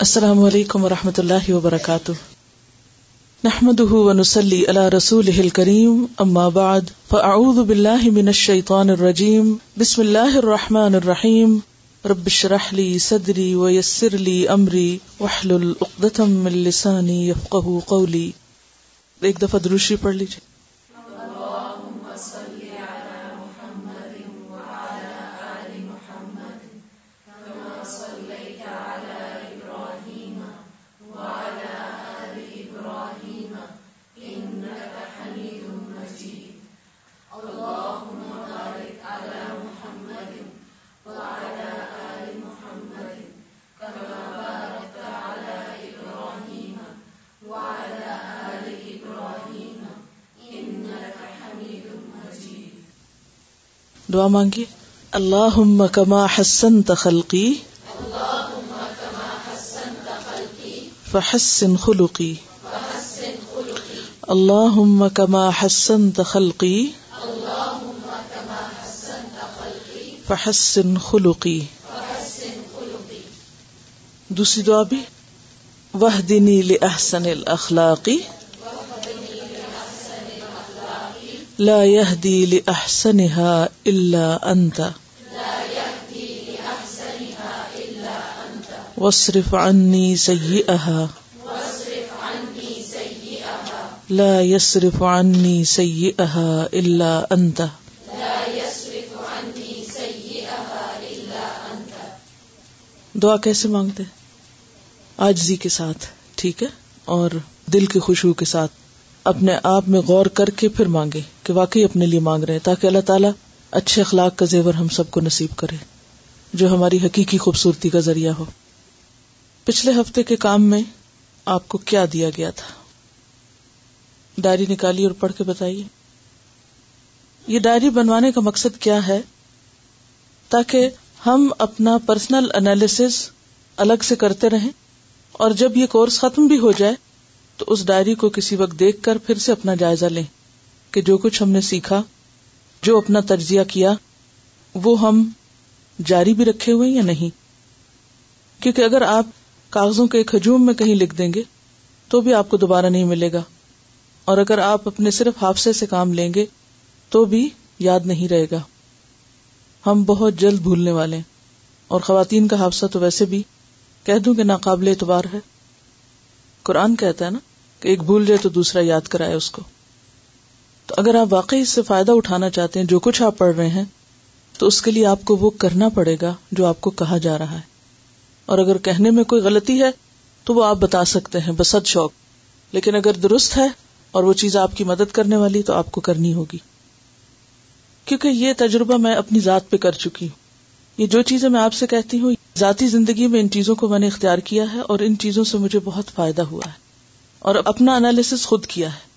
السلام علیکم و رحمۃ اللہ وبرکاتہ نحمد اللہ رسول بعد فاعوذ باللہ من الشیطان الرجیم بسم اللہ الرحمٰن الرحیم ربش رحلی صدری و یسرلی عمری وحل القم السانی ایک دفعہ دروشی پڑھ لیجیے دعا مانگی اللہ کما حسن تخلقی فحسن خلقی اللہ کما حسن تخلقی فحسن خلقی دوسری دعا بھی وح دینیل احسن الاخلاقی لا اللہ انتا وسرفانی لا يصرف عني سيئها احا أنت دعا کیسے مانگتے آجزی کے ساتھ ٹھیک ہے اور دل کی خوشبو کے ساتھ اپنے آپ میں غور کر کے پھر مانگے کہ واقعی اپنے لیے مانگ رہے ہیں تاکہ اللہ تعالیٰ اچھے اخلاق کا زیور ہم سب کو نصیب کرے جو ہماری حقیقی خوبصورتی کا ذریعہ ہو پچھلے ہفتے کے کام میں آپ کو کیا دیا گیا تھا ڈائری نکالی اور پڑھ کے بتائیے یہ ڈائری بنوانے کا مقصد کیا ہے تاکہ ہم اپنا پرسنل انالیس الگ سے کرتے رہیں اور جب یہ کورس ختم بھی ہو جائے تو اس ڈائری کو کسی وقت دیکھ کر پھر سے اپنا جائزہ لیں کہ جو کچھ ہم نے سیکھا جو اپنا تجزیہ کیا وہ ہم جاری بھی رکھے ہوئے یا نہیں کیونکہ اگر آپ کاغذوں کے ایک ہجوم میں کہیں لکھ دیں گے تو بھی آپ کو دوبارہ نہیں ملے گا اور اگر آپ اپنے صرف حادثے سے کام لیں گے تو بھی یاد نہیں رہے گا ہم بہت جلد بھولنے والے ہیں اور خواتین کا حادثہ تو ویسے بھی کہہ دوں کہ ناقابل اعتبار ہے قرآن کہتا ہے نا کہ ایک بھول جائے تو دوسرا یاد کرائے اس کو تو اگر آپ واقعی اس سے فائدہ اٹھانا چاہتے ہیں جو کچھ آپ پڑھ رہے ہیں تو اس کے لیے آپ کو وہ کرنا پڑے گا جو آپ کو کہا جا رہا ہے اور اگر کہنے میں کوئی غلطی ہے تو وہ آپ بتا سکتے ہیں بس شوق لیکن اگر درست ہے اور وہ چیز آپ کی مدد کرنے والی تو آپ کو کرنی ہوگی کیونکہ یہ تجربہ میں اپنی ذات پہ کر چکی ہوں یہ جو چیزیں میں آپ سے کہتی ہوں ذاتی زندگی میں ان چیزوں کو میں نے اختیار کیا ہے اور ان چیزوں سے مجھے بہت فائدہ ہوا ہے اور اپنا انالیس خود کیا ہے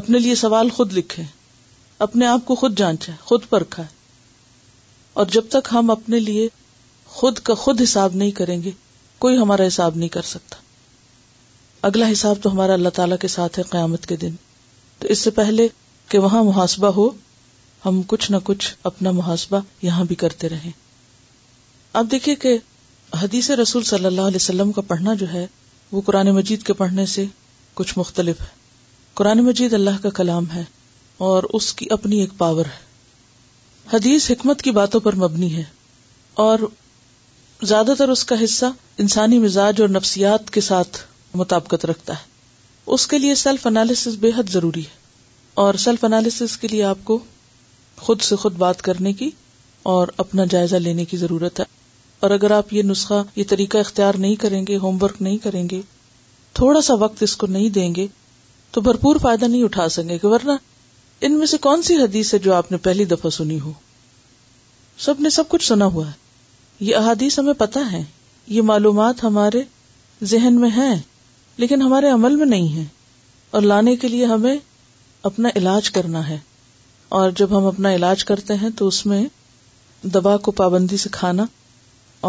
اپنے لیے سوال خود لکھے اپنے آپ کو خود جانچا ہے خود پرکھا ہے اور جب تک ہم اپنے لیے خود کا خود حساب نہیں کریں گے کوئی ہمارا حساب نہیں کر سکتا اگلا حساب تو ہمارا اللہ تعالی کے ساتھ ہے قیامت کے دن تو اس سے پہلے کہ وہاں محاسبہ ہو ہم کچھ نہ کچھ اپنا محاسبہ یہاں بھی کرتے رہیں آپ دیکھیے کہ حدیث رسول صلی اللہ علیہ وسلم کا پڑھنا جو ہے وہ قرآن مجید کے پڑھنے سے کچھ مختلف ہے قرآن مجید اللہ کا کلام ہے اور اس کی اپنی ایک پاور ہے حدیث حکمت کی باتوں پر مبنی ہے اور زیادہ تر اس کا حصہ انسانی مزاج اور نفسیات کے ساتھ مطابقت رکھتا ہے اس کے لیے سیلف انالیسس بے حد ضروری ہے اور سیلف انالیس کے لیے آپ کو خود سے خود بات کرنے کی اور اپنا جائزہ لینے کی ضرورت ہے اور اگر آپ یہ نسخہ یہ طریقہ اختیار نہیں کریں گے ہوم ورک نہیں کریں گے تھوڑا سا وقت اس کو نہیں دیں گے تو بھرپور فائدہ نہیں اٹھا سکیں گے ورنہ ان میں سے کون سی حدیث ہے ہے جو آپ نے نے پہلی دفعہ سنی ہو سب سب کچھ سنا ہوا یہ احادیث ہمیں پتا ہے یہ معلومات ہمارے ذہن میں ہیں لیکن ہمارے عمل میں نہیں ہے اور لانے کے لیے ہمیں اپنا علاج کرنا ہے اور جب ہم اپنا علاج کرتے ہیں تو اس میں دبا کو پابندی سے کھانا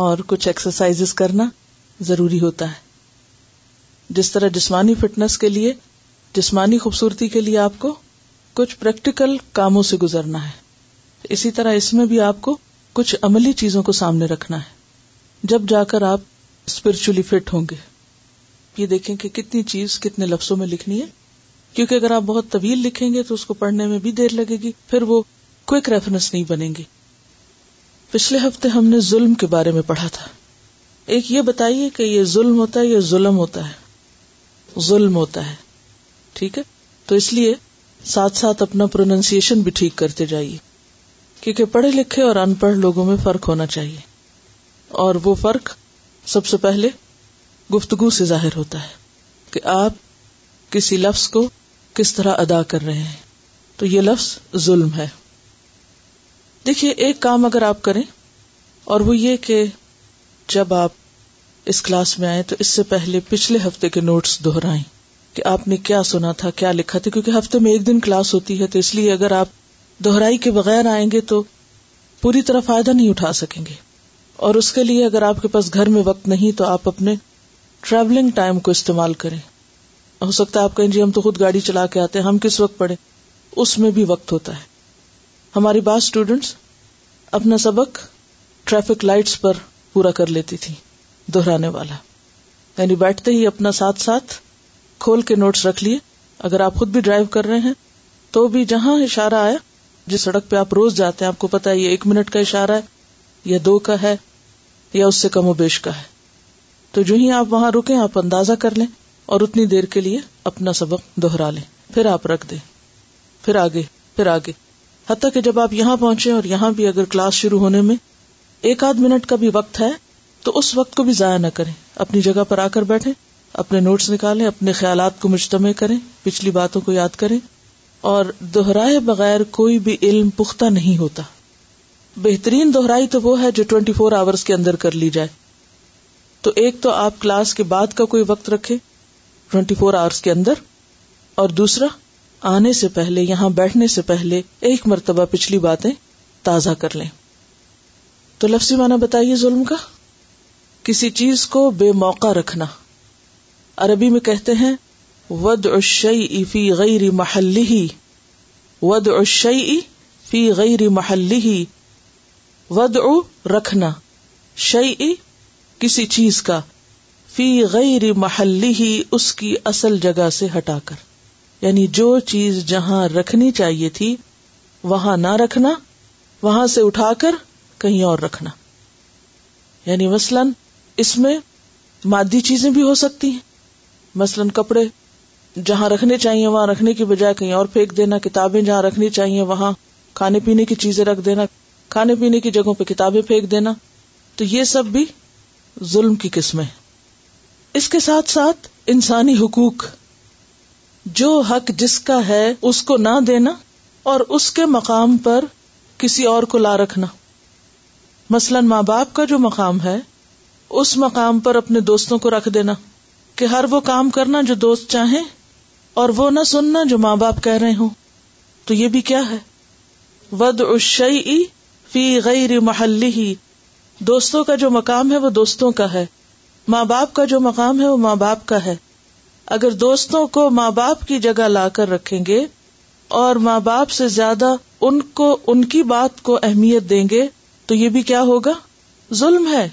اور کچھ ایکسرسائز کرنا ضروری ہوتا ہے جس طرح جسمانی فٹنس کے لیے جسمانی خوبصورتی کے لیے آپ کو کچھ پریکٹیکل کاموں سے گزرنا ہے اسی طرح اس میں بھی آپ کو کچھ عملی چیزوں کو سامنے رکھنا ہے جب جا کر آپ اسپرچلی فٹ ہوں گے یہ دیکھیں کہ کتنی چیز کتنے لفظوں میں لکھنی ہے کیونکہ اگر آپ بہت طویل لکھیں گے تو اس کو پڑھنے میں بھی دیر لگے گی پھر وہ کوئک ریفرنس نہیں بنیں گے پچھلے ہفتے ہم نے ظلم کے بارے میں پڑھا تھا ایک یہ بتائیے کہ یہ ظلم ہوتا ہے یا ظلم ہوتا ہے ظلم ہوتا ہے ٹھیک ہے تو اس لیے ساتھ ساتھ اپنا پروننسیشن بھی ٹھیک کرتے جائیے کیونکہ پڑھے لکھے اور ان پڑھ لوگوں میں فرق ہونا چاہیے اور وہ فرق سب سے پہلے گفتگو سے ظاہر ہوتا ہے کہ آپ کسی لفظ کو کس طرح ادا کر رہے ہیں تو یہ لفظ ظلم ہے دیکھیے ایک کام اگر آپ کریں اور وہ یہ کہ جب آپ اس کلاس میں آئے تو اس سے پہلے پچھلے ہفتے کے نوٹس دوہرائیں کہ آپ نے کیا سنا تھا کیا لکھا تھا کیونکہ ہفتے میں ایک دن کلاس ہوتی ہے تو اس لیے اگر آپ دوہرائی کے بغیر آئیں گے تو پوری طرح فائدہ نہیں اٹھا سکیں گے اور اس کے لیے اگر آپ کے پاس گھر میں وقت نہیں تو آپ اپنے ٹریولنگ ٹائم کو استعمال کریں ہو سکتا ہے آپ کہیں جی ہم تو خود گاڑی چلا کے آتے ہیں ہم کس وقت پڑھے اس میں بھی وقت ہوتا ہے ہماری بعض اسٹوڈینٹس اپنا سبق ٹریفک لائٹس پر پورا کر لیتی تھی دہرانے والا یعنی بیٹھتے ہی اپنا ساتھ ساتھ کھول کے نوٹس رکھ لیے اگر آپ خود بھی ڈرائیو کر رہے ہیں تو بھی جہاں اشارہ آیا جس سڑک پہ آپ روز جاتے ہیں آپ کو پتا ہے یہ ایک منٹ کا اشارہ ہے یا دو کا ہے یا اس سے کم و بیش کا ہے تو جو ہی آپ وہاں رکے آپ اندازہ کر لیں اور اتنی دیر کے لیے اپنا سبق دوہرا لیں پھر آپ رکھ دیں پھر آگے پھر آگے حتیٰ کہ جب آپ یہاں پہنچے اور یہاں بھی اگر کلاس شروع ہونے میں ایک آدھ منٹ کا بھی وقت ہے تو اس وقت کو بھی ضائع نہ کریں اپنی جگہ پر آ کر بیٹھے اپنے نوٹس نکالیں اپنے خیالات کو مجتمع کریں پچھلی باتوں کو یاد کریں اور دوہرائے بغیر کوئی بھی علم پختہ نہیں ہوتا بہترین دوہرائی تو وہ ہے جو ٹوینٹی فور آورس کے اندر کر لی جائے تو ایک تو آپ کلاس کے بعد کا کوئی وقت رکھے ٹوینٹی فور آور کے اندر اور دوسرا آنے سے پہلے یہاں بیٹھنے سے پہلے ایک مرتبہ پچھلی باتیں تازہ کر لیں تو لفظی مانا بتائیے ظلم کا کسی چیز کو بے موقع رکھنا عربی میں کہتے ہیں ود اشئی فی گئی ری محلی ہی ود اشئی فی غیر محلی ہی ود او رکھنا شعی کسی چیز کا فی گئی محلی ہی اس کی اصل جگہ سے ہٹا کر یعنی جو چیز جہاں رکھنی چاہیے تھی وہاں نہ رکھنا وہاں سے اٹھا کر کہیں اور رکھنا یعنی مثلاً اس میں مادی چیزیں بھی ہو سکتی ہیں مثلاً کپڑے جہاں رکھنے چاہیے وہاں رکھنے کی بجائے کہیں اور پھینک دینا کتابیں جہاں رکھنی چاہیے وہاں کھانے پینے کی چیزیں رکھ دینا کھانے پینے کی جگہوں پہ کتابیں پھینک دینا تو یہ سب بھی ظلم کی قسمیں اس کے ساتھ ساتھ انسانی حقوق جو حق جس کا ہے اس کو نہ دینا اور اس کے مقام پر کسی اور کو لا رکھنا مثلاً ماں باپ کا جو مقام ہے اس مقام پر اپنے دوستوں کو رکھ دینا کہ ہر وہ کام کرنا جو دوست چاہیں اور وہ نہ سننا جو ماں باپ کہہ رہے ہوں تو یہ بھی کیا ہے ود اشی غیر محلی ہی دوستوں کا جو مقام ہے وہ دوستوں کا ہے ماں باپ کا جو مقام ہے وہ ماں باپ کا ہے اگر دوستوں کو ماں باپ کی جگہ لا کر رکھیں گے اور ماں باپ سے زیادہ ان کو ان کی بات کو اہمیت دیں گے تو یہ بھی کیا ہوگا ظلم ہے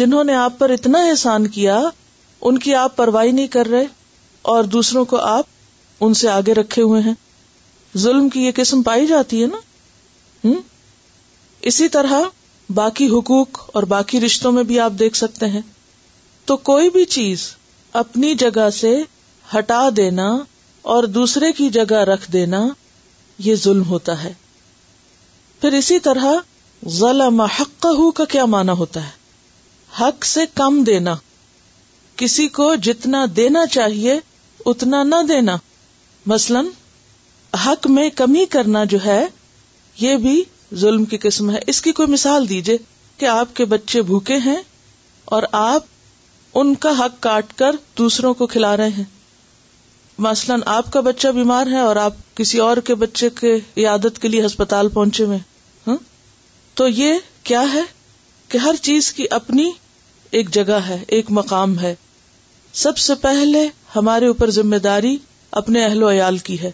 جنہوں نے آپ پر اتنا احسان کیا ان کی آپ پرواہ نہیں کر رہے اور دوسروں کو آپ ان سے آگے رکھے ہوئے ہیں ظلم کی یہ قسم پائی جاتی ہے نا اسی طرح باقی حقوق اور باقی رشتوں میں بھی آپ دیکھ سکتے ہیں تو کوئی بھی چیز اپنی جگہ سے ہٹا دینا اور دوسرے کی جگہ رکھ دینا یہ ظلم ہوتا ہے پھر اسی طرح ظلم حق کا کیا ہوتا ہے حق سے کم دینا کسی کو جتنا دینا چاہیے اتنا نہ دینا مثلا حق میں کمی کرنا جو ہے یہ بھی ظلم کی قسم ہے اس کی کوئی مثال دیجیے کہ آپ کے بچے بھوکے ہیں اور آپ ان کا حق کاٹ کر دوسروں کو کھلا رہے ہیں مثلاً آپ کا بچہ بیمار ہے اور آپ کسی اور کے بچے کے عیادت کے لیے ہسپتال پہنچے ہوئے ہاں؟ تو یہ کیا ہے کہ ہر چیز کی اپنی ایک جگہ ہے ایک مقام ہے سب سے پہلے ہمارے اوپر ذمہ داری اپنے اہل و عیال کی ہے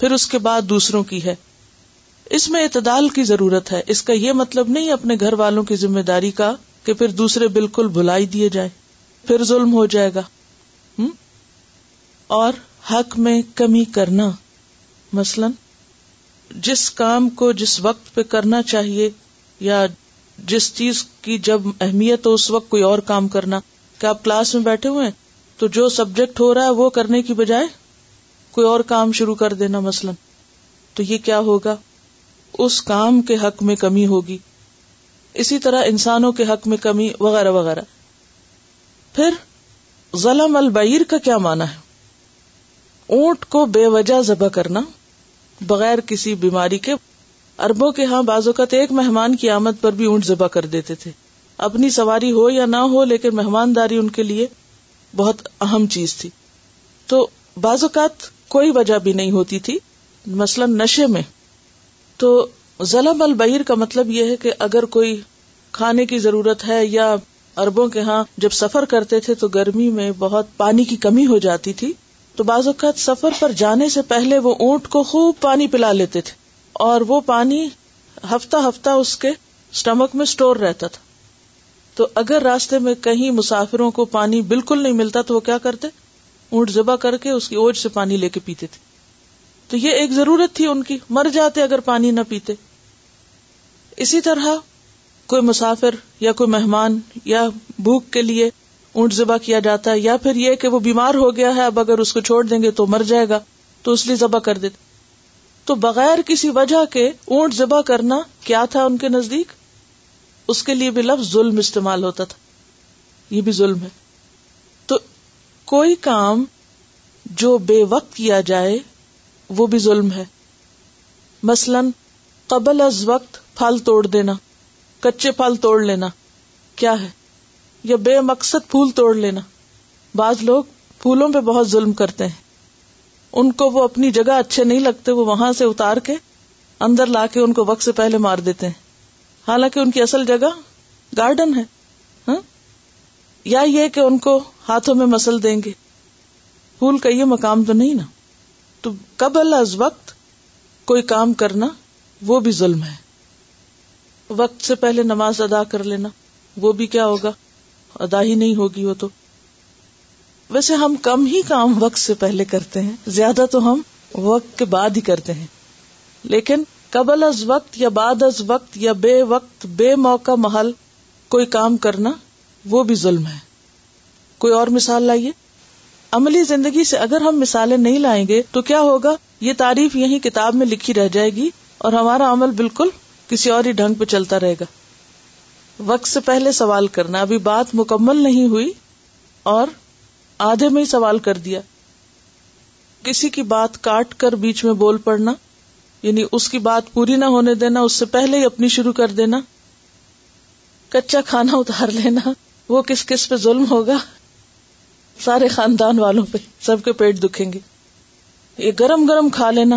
پھر اس کے بعد دوسروں کی ہے اس میں اعتدال کی ضرورت ہے اس کا یہ مطلب نہیں اپنے گھر والوں کی ذمہ داری کا کہ پھر دوسرے بالکل بھلائی دیے جائیں پھر ظلم ہو جائے گا اور حق میں کمی کرنا مثلاً جس کام کو جس وقت پہ کرنا چاہیے یا جس چیز کی جب اہمیت ہو اس وقت کوئی اور کام کرنا کہ آپ کلاس میں بیٹھے ہوئے تو جو سبجیکٹ ہو رہا ہے وہ کرنے کی بجائے کوئی اور کام شروع کر دینا مثلاً تو یہ کیا ہوگا اس کام کے حق میں کمی ہوگی اسی طرح انسانوں کے حق میں کمی وغیرہ وغیرہ پھر ظلم البعیر کا کیا مانا ہے اونٹ کو بے وجہ ذبح کرنا بغیر کسی بیماری کے اربوں کے ہاں بعض اوقات ایک مہمان کی آمد پر بھی اونٹ ذبح کر دیتے تھے اپنی سواری ہو یا نہ ہو لیکن مہمانداری ان کے لیے بہت اہم چیز تھی تو بعض اوقات کوئی وجہ بھی نہیں ہوتی تھی مثلا نشے میں تو ظلم البعیر کا مطلب یہ ہے کہ اگر کوئی کھانے کی ضرورت ہے یا اربوں کے ہاں جب سفر کرتے تھے تو گرمی میں بہت پانی کی کمی ہو جاتی تھی تو بعض اوقات سفر پر جانے سے پہلے وہ اونٹ کو خوب پانی پلا لیتے تھے اور وہ پانی ہفتہ ہفتہ اس کے اسٹمک میں اسٹور رہتا تھا تو اگر راستے میں کہیں مسافروں کو پانی بالکل نہیں ملتا تو وہ کیا کرتے اونٹ ذبح کر کے اس کی اوج سے پانی لے کے پیتے تھے تو یہ ایک ضرورت تھی ان کی مر جاتے اگر پانی نہ پیتے اسی طرح کوئی مسافر یا کوئی مہمان یا بھوک کے لیے اونٹ ذبح کیا جاتا ہے یا پھر یہ کہ وہ بیمار ہو گیا ہے اب اگر اس کو چھوڑ دیں گے تو مر جائے گا تو اس لیے ذبح کر دیتے تو بغیر کسی وجہ کے اونٹ ذبح کرنا کیا تھا ان کے نزدیک اس کے لیے بھی لفظ ظلم استعمال ہوتا تھا یہ بھی ظلم ہے تو کوئی کام جو بے وقت کیا جائے وہ بھی ظلم ہے مثلاً قبل از وقت پھل توڑ دینا کچے پھل توڑ لینا کیا ہے یا بے مقصد پھول توڑ لینا بعض لوگ پھولوں پہ بہت ظلم کرتے ہیں ان کو وہ اپنی جگہ اچھے نہیں لگتے وہ وہاں سے اتار کے اندر لا کے ان کو وقت سے پہلے مار دیتے ہیں حالانکہ ان کی اصل جگہ گارڈن ہے ہاں؟ یا یہ کہ ان کو ہاتھوں میں مسل دیں گے پھول کا یہ مقام تو نہیں نا تو قبل از وقت کوئی کام کرنا وہ بھی ظلم ہے وقت سے پہلے نماز ادا کر لینا وہ بھی کیا ہوگا ادا ہی نہیں ہوگی وہ تو ویسے ہم کم ہی کام وقت سے پہلے کرتے ہیں زیادہ تو ہم وقت کے بعد ہی کرتے ہیں لیکن قبل از وقت یا بعد از وقت یا بے وقت بے موقع محل کوئی کام کرنا وہ بھی ظلم ہے کوئی اور مثال لائیے عملی زندگی سے اگر ہم مثالیں نہیں لائیں گے تو کیا ہوگا یہ تعریف یہی کتاب میں لکھی رہ جائے گی اور ہمارا عمل بالکل کسی اور ہی ڈھنگ پہ چلتا رہے گا وقت سے پہلے سوال کرنا ابھی بات مکمل نہیں ہوئی اور آدھے میں ہی سوال کر دیا کسی کی بات کاٹ کر بیچ میں بول پڑنا یعنی اس کی بات پوری نہ ہونے دینا اس سے پہلے ہی اپنی شروع کر دینا کچا کھانا اتار لینا وہ کس کس پہ ظلم ہوگا سارے خاندان والوں پہ سب کے پیٹ دکھیں گے یہ گرم گرم کھا لینا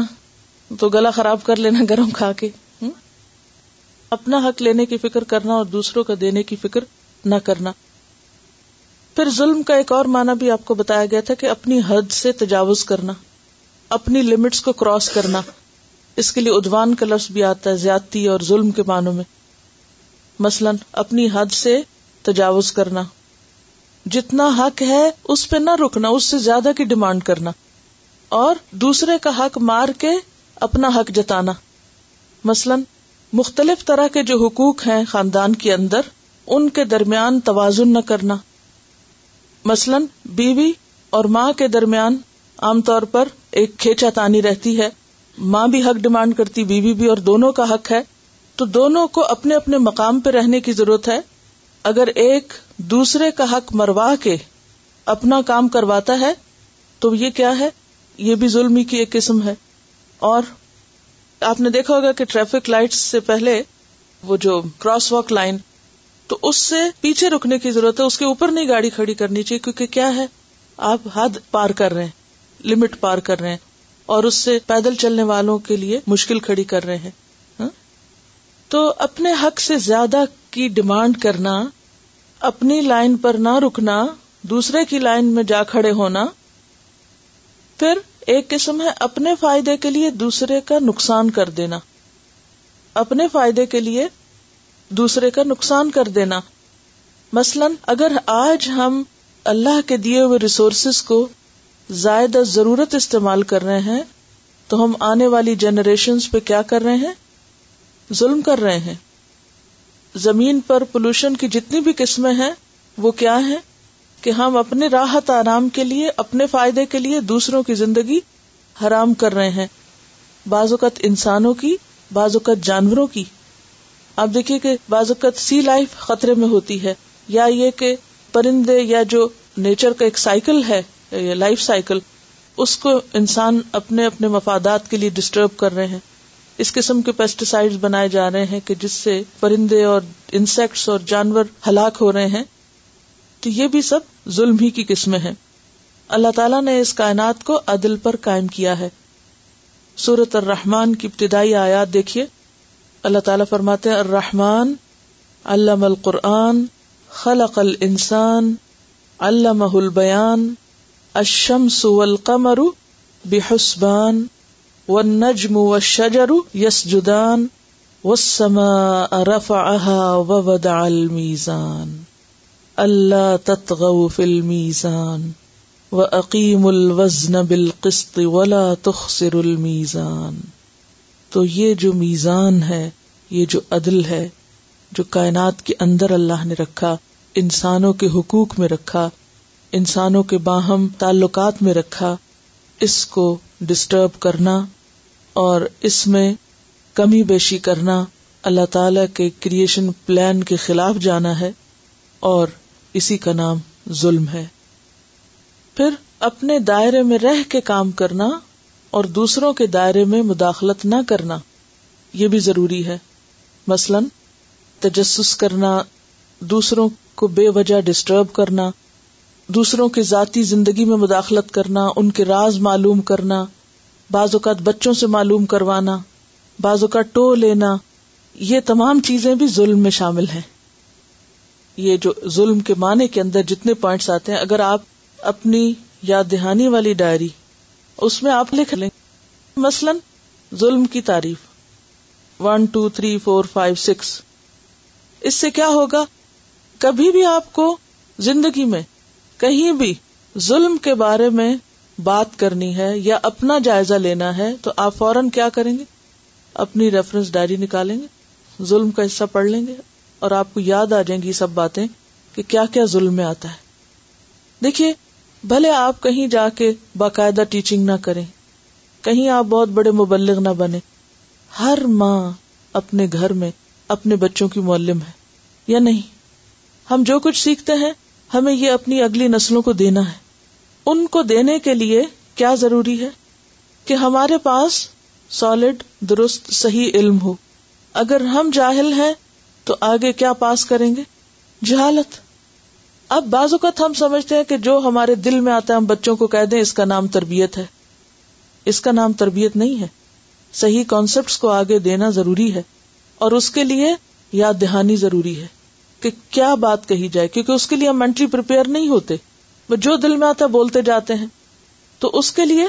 تو گلا خراب کر لینا گرم کھا کے اپنا حق لینے کی فکر کرنا اور دوسروں کا دینے کی فکر نہ کرنا پھر ظلم کا ایک اور معنی بھی آپ کو بتایا گیا تھا کہ اپنی حد سے تجاوز کرنا اپنی لمٹس کو کراس کرنا اس کے لیے ادوان کا لفظ بھی آتا ہے زیادتی اور ظلم کے معنوں میں مثلا اپنی حد سے تجاوز کرنا جتنا حق ہے اس پہ نہ رکنا اس سے زیادہ کی ڈیمانڈ کرنا اور دوسرے کا حق مار کے اپنا حق جتانا مثلاً مختلف طرح کے جو حقوق ہیں خاندان کے اندر ان کے درمیان توازن نہ کرنا مثلا بیوی اور ماں کے درمیان عام طور پر ایک کھیچا تانی رہتی ہے ماں بھی حق ڈیمانڈ کرتی بیوی بھی اور دونوں کا حق ہے تو دونوں کو اپنے اپنے مقام پہ رہنے کی ضرورت ہے اگر ایک دوسرے کا حق مروا کے اپنا کام کرواتا ہے تو یہ کیا ہے یہ بھی ظلم کی ایک قسم ہے اور آپ نے دیکھا ہوگا کہ ٹریفک لائٹ سے پہلے وہ جو کراس واک لائن تو اس سے پیچھے رکنے کی ضرورت ہے اس کے اوپر نہیں گاڑی کھڑی کرنی چاہیے کیونکہ کیا ہے آپ حد پار کر رہے ہیں لمٹ پار کر رہے ہیں اور اس سے پیدل چلنے والوں کے لیے مشکل کھڑی کر رہے ہیں ہاں؟ تو اپنے حق سے زیادہ کی ڈیمانڈ کرنا اپنی لائن پر نہ رکنا دوسرے کی لائن میں جا کھڑے ہونا پھر ایک قسم ہے اپنے فائدے کے لیے دوسرے کا نقصان کر دینا اپنے فائدے کے لیے دوسرے کا نقصان کر دینا مثلاً اگر آج ہم اللہ کے دیے ہوئے ریسورسز کو زائدہ ضرورت استعمال کر رہے ہیں تو ہم آنے والی جنریشنز پہ کیا کر رہے ہیں ظلم کر رہے ہیں زمین پر پولوشن کی جتنی بھی قسمیں ہیں وہ کیا ہیں کہ ہم اپنے راحت آرام کے لیے اپنے فائدے کے لیے دوسروں کی زندگی حرام کر رہے ہیں بعض اوقات انسانوں کی بعض اوقات جانوروں کی آپ دیکھیے کہ بعض اوقات سی لائف خطرے میں ہوتی ہے یا یہ کہ پرندے یا جو نیچر کا ایک سائیکل ہے لائف سائیکل اس کو انسان اپنے اپنے مفادات کے لیے ڈسٹرب کر رہے ہیں اس قسم کے پیسٹیسائڈ بنائے جا رہے ہیں کہ جس سے پرندے اور انسیکٹس اور جانور ہلاک ہو رہے ہیں تو یہ بھی سب ظلم ہی کی قسم ہے اللہ تعالیٰ نے اس کائنات کو عدل پر قائم کیا ہے سورت الرحمان کی ابتدائی آیات دیکھیے اللہ تعالیٰ فرماتے الرحمن علم القرآن خلق الانسان اللہ البیان الشمس حسبان و نجم و شجرو یس جدان ووضع رف اللہ فی المیزان و عقیم الوزن قسط ولا المیزان تو یہ جو میزان ہے یہ جو عدل ہے جو کائنات کے اندر اللہ نے رکھا انسانوں کے حقوق میں رکھا انسانوں کے باہم تعلقات میں رکھا اس کو ڈسٹرب کرنا اور اس میں کمی بیشی کرنا اللہ تعالی کے کریشن پلان کے خلاف جانا ہے اور اسی کا نام ظلم ہے پھر اپنے دائرے میں رہ کے کام کرنا اور دوسروں کے دائرے میں مداخلت نہ کرنا یہ بھی ضروری ہے مثلا تجسس کرنا دوسروں کو بے وجہ ڈسٹرب کرنا دوسروں کی ذاتی زندگی میں مداخلت کرنا ان کے راز معلوم کرنا بعض اوقات بچوں سے معلوم کروانا بعض اوقات ٹو لینا یہ تمام چیزیں بھی ظلم میں شامل ہیں یہ جو ظلم کے معنی کے اندر جتنے پوائنٹس آتے ہیں اگر آپ اپنی یاد دہانی والی ڈائری اس میں آپ لکھ لیں مثلاً ظلم کی تعریف one two three four five six اس سے کیا ہوگا کبھی بھی آپ کو زندگی میں کہیں بھی ظلم کے بارے میں بات کرنی ہے یا اپنا جائزہ لینا ہے تو آپ فوراً کیا کریں گے اپنی ریفرنس ڈائری نکالیں گے ظلم کا حصہ پڑھ لیں گے اور آپ کو یاد آ جائیں گی سب باتیں کہ کیا کیا ظلم میں آتا ہے دیکھیے بھلے آپ کہیں جا کے باقاعدہ ٹیچنگ نہ کریں کہیں آپ بہت بڑے مبلغ نہ بنے ہر ماں اپنے گھر میں اپنے بچوں کی معلم ہے یا نہیں ہم جو کچھ سیکھتے ہیں ہمیں یہ اپنی اگلی نسلوں کو دینا ہے ان کو دینے کے لیے کیا ضروری ہے کہ ہمارے پاس سالڈ درست صحیح علم ہو اگر ہم جاہل ہیں تو آگے کیا پاس کریں گے جہالت اب بعض اوقات ہم سمجھتے ہیں کہ جو ہمارے دل میں آتا ہے ہم بچوں کو کہہ دیں اس کا نام تربیت ہے اس کا نام تربیت نہیں ہے صحیح کانسیپٹ کو آگے دینا ضروری ہے اور اس کے لیے یاد دہانی ضروری ہے کہ کیا بات کہی جائے کیونکہ اس کے لیے ہم مینٹلی پرپیئر نہیں ہوتے وہ جو دل میں آتا ہے بولتے جاتے ہیں تو اس کے لیے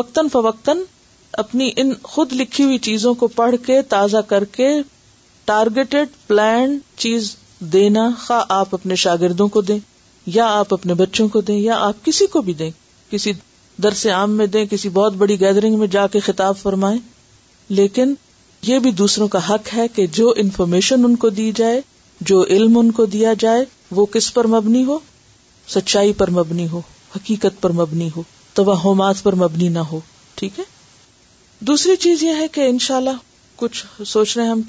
وقتاً فوقتاً اپنی ان خود لکھی ہوئی چیزوں کو پڑھ کے تازہ کر کے ٹارگیٹڈ پلان چیز دینا خا آپ اپنے شاگردوں کو دیں یا آپ اپنے بچوں کو دیں یا آپ کسی کو بھی دیں کسی درس عام میں دیں کسی بہت بڑی گیدرنگ میں جا کے خطاب فرمائیں لیکن یہ بھی دوسروں کا حق ہے کہ جو انفارمیشن ان کو دی جائے جو علم ان کو دیا جائے وہ کس پر مبنی ہو سچائی پر مبنی ہو حقیقت پر مبنی ہو توہمات پر مبنی نہ ہو ٹھیک ہے دوسری چیز یہ ہے کہ انشاءاللہ کچھ سوچ رہے ہیں ہم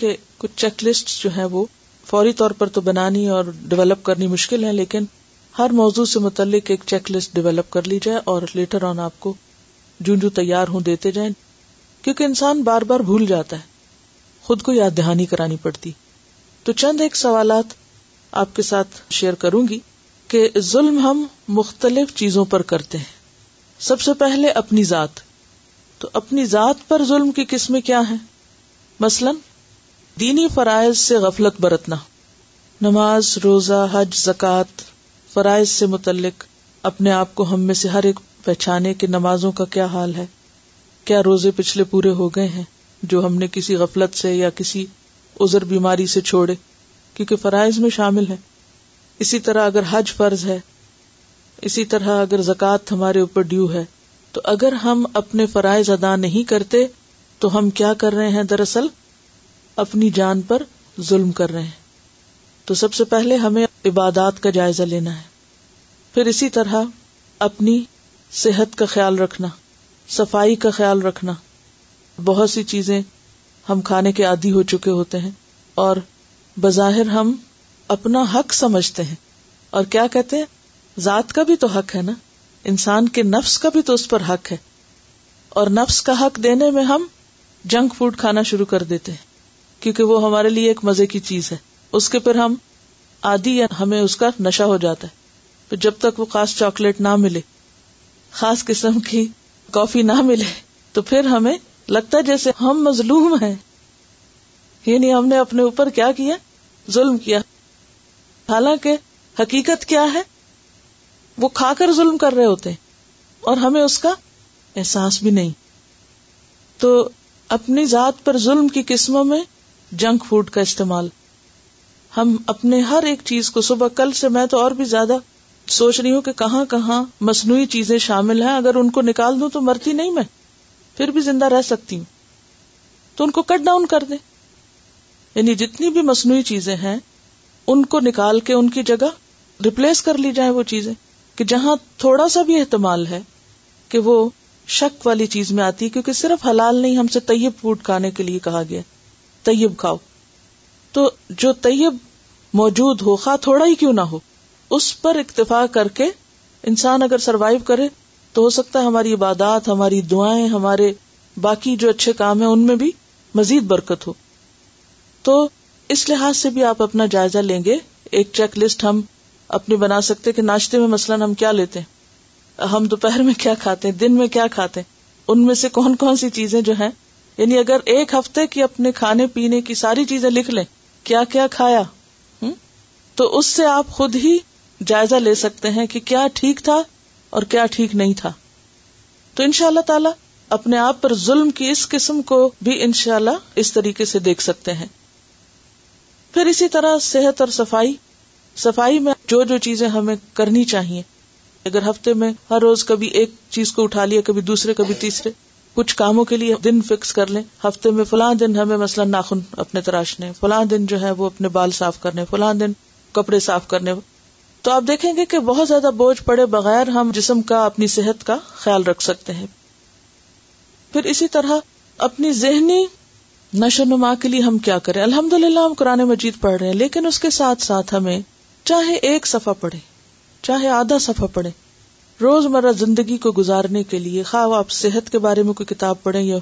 چیک لسٹ جو ہے وہ فوری طور پر تو بنانی اور ڈیولپ کرنی مشکل ہے لیکن ہر موضوع سے متعلق ایک چیک لسٹ ڈیولپ کر لی جائے اور لیٹر آن آپ کو جوں تیار ہوں دیتے جائیں کیونکہ انسان بار بار بھول جاتا ہے خود کو یاد دہانی کرانی پڑتی تو چند ایک سوالات آپ کے ساتھ شیئر کروں گی کہ ظلم ہم مختلف چیزوں پر کرتے ہیں سب سے پہلے اپنی ذات تو اپنی ذات پر ظلم کی قسمیں کیا ہیں مثلاً دینی فرائض سے غفلت برتنا نماز روزہ حج زکوٰۃ فرائض سے متعلق اپنے آپ کو ہم میں سے ہر ایک پہچانے کے نمازوں کا کیا حال ہے کیا روزے پچھلے پورے ہو گئے ہیں جو ہم نے کسی غفلت سے یا کسی ازر بیماری سے چھوڑے کیونکہ فرائض میں شامل ہے اسی طرح اگر حج فرض ہے اسی طرح اگر زکوٰۃ ہمارے اوپر ڈیو ہے تو اگر ہم اپنے فرائض ادا نہیں کرتے تو ہم کیا کر رہے ہیں دراصل اپنی جان پر ظلم کر رہے ہیں تو سب سے پہلے ہمیں عبادات کا جائزہ لینا ہے پھر اسی طرح اپنی صحت کا خیال رکھنا صفائی کا خیال رکھنا بہت سی چیزیں ہم کھانے کے عادی ہو چکے ہوتے ہیں اور بظاہر ہم اپنا حق سمجھتے ہیں اور کیا کہتے ہیں ذات کا بھی تو حق ہے نا انسان کے نفس کا بھی تو اس پر حق ہے اور نفس کا حق دینے میں ہم جنک فوڈ کھانا شروع کر دیتے ہیں کیونکہ وہ ہمارے لیے ایک مزے کی چیز ہے اس کے پھر ہم آدھی یا ہمیں اس کا نشا ہو جاتا ہے جب تک وہ خاص چاکلیٹ نہ ملے خاص قسم کی کافی نہ ملے تو پھر ہمیں لگتا ہے جیسے ہم مظلوم ہیں یعنی ہم نے اپنے اوپر کیا کیا ظلم کیا حالانکہ حقیقت کیا ہے وہ کھا کر ظلم کر رہے ہوتے ہیں اور ہمیں اس کا احساس بھی نہیں تو اپنی ذات پر ظلم کی قسموں میں جنک فوڈ کا استعمال ہم اپنے ہر ایک چیز کو صبح کل سے میں تو اور بھی زیادہ سوچ رہی ہوں کہ کہاں کہاں مصنوعی چیزیں شامل ہیں اگر ان کو نکال دوں تو مرتی نہیں میں پھر بھی زندہ رہ سکتی ہوں تو ان کو کٹ ڈاؤن کر دیں یعنی جتنی بھی مصنوعی چیزیں ہیں ان کو نکال کے ان کی جگہ ریپلیس کر لی جائیں وہ چیزیں کہ جہاں تھوڑا سا بھی احتمال ہے کہ وہ شک والی چیز میں آتی ہے کیونکہ صرف حلال نہیں ہم سے طیب فوڈ کھانے کے لیے کہا گیا طیب کھاؤ تو جو طیب موجود ہو خواہ تھوڑا ہی کیوں نہ ہو اس پر اکتفا کر کے انسان اگر سروائو کرے تو ہو سکتا ہے ہماری عبادات ہماری دعائیں ہمارے باقی جو اچھے کام ہیں ان میں بھی مزید برکت ہو تو اس لحاظ سے بھی آپ اپنا جائزہ لیں گے ایک چیک لسٹ ہم اپنی بنا سکتے کہ ناشتے میں مثلاً ہم کیا لیتے ہیں ہم دوپہر میں کیا کھاتے ہیں دن میں کیا کھاتے ہیں ان میں سے کون کون سی چیزیں جو ہیں یعنی اگر ایک ہفتے کی اپنے کھانے پینے کی ساری چیزیں لکھ لیں کیا کیا کھایا تو اس سے آپ خود ہی جائزہ لے سکتے ہیں کہ کیا ٹھیک تھا اور کیا ٹھیک نہیں تھا تو ان شاء اللہ تعالی اپنے آپ پر ظلم کی اس قسم کو بھی ان شاء اللہ اس طریقے سے دیکھ سکتے ہیں پھر اسی طرح صحت اور صفائی صفائی میں جو جو چیزیں ہمیں کرنی چاہیے اگر ہفتے میں ہر روز کبھی ایک چیز کو اٹھا لیا کبھی دوسرے کبھی تیسرے کچھ کاموں کے لیے دن فکس کر لیں ہفتے میں فلاں دن ہمیں مثلا ناخن اپنے تراشنے فلاں دن جو ہے وہ اپنے بال صاف کرنے فلاں دن کپڑے صاف کرنے تو آپ دیکھیں گے کہ بہت زیادہ بوجھ پڑے بغیر ہم جسم کا اپنی صحت کا خیال رکھ سکتے ہیں پھر اسی طرح اپنی ذہنی نشو نما کے لیے ہم کیا کریں الحمد للہ ہم قرآن مجید پڑھ رہے ہیں لیکن اس کے ساتھ ساتھ ہمیں چاہے ایک صفحہ پڑھے چاہے آدھا صفحہ پڑھے روز مرہ زندگی کو گزارنے کے لیے خواہ آپ صحت کے بارے میں کوئی کتاب پڑھیں یا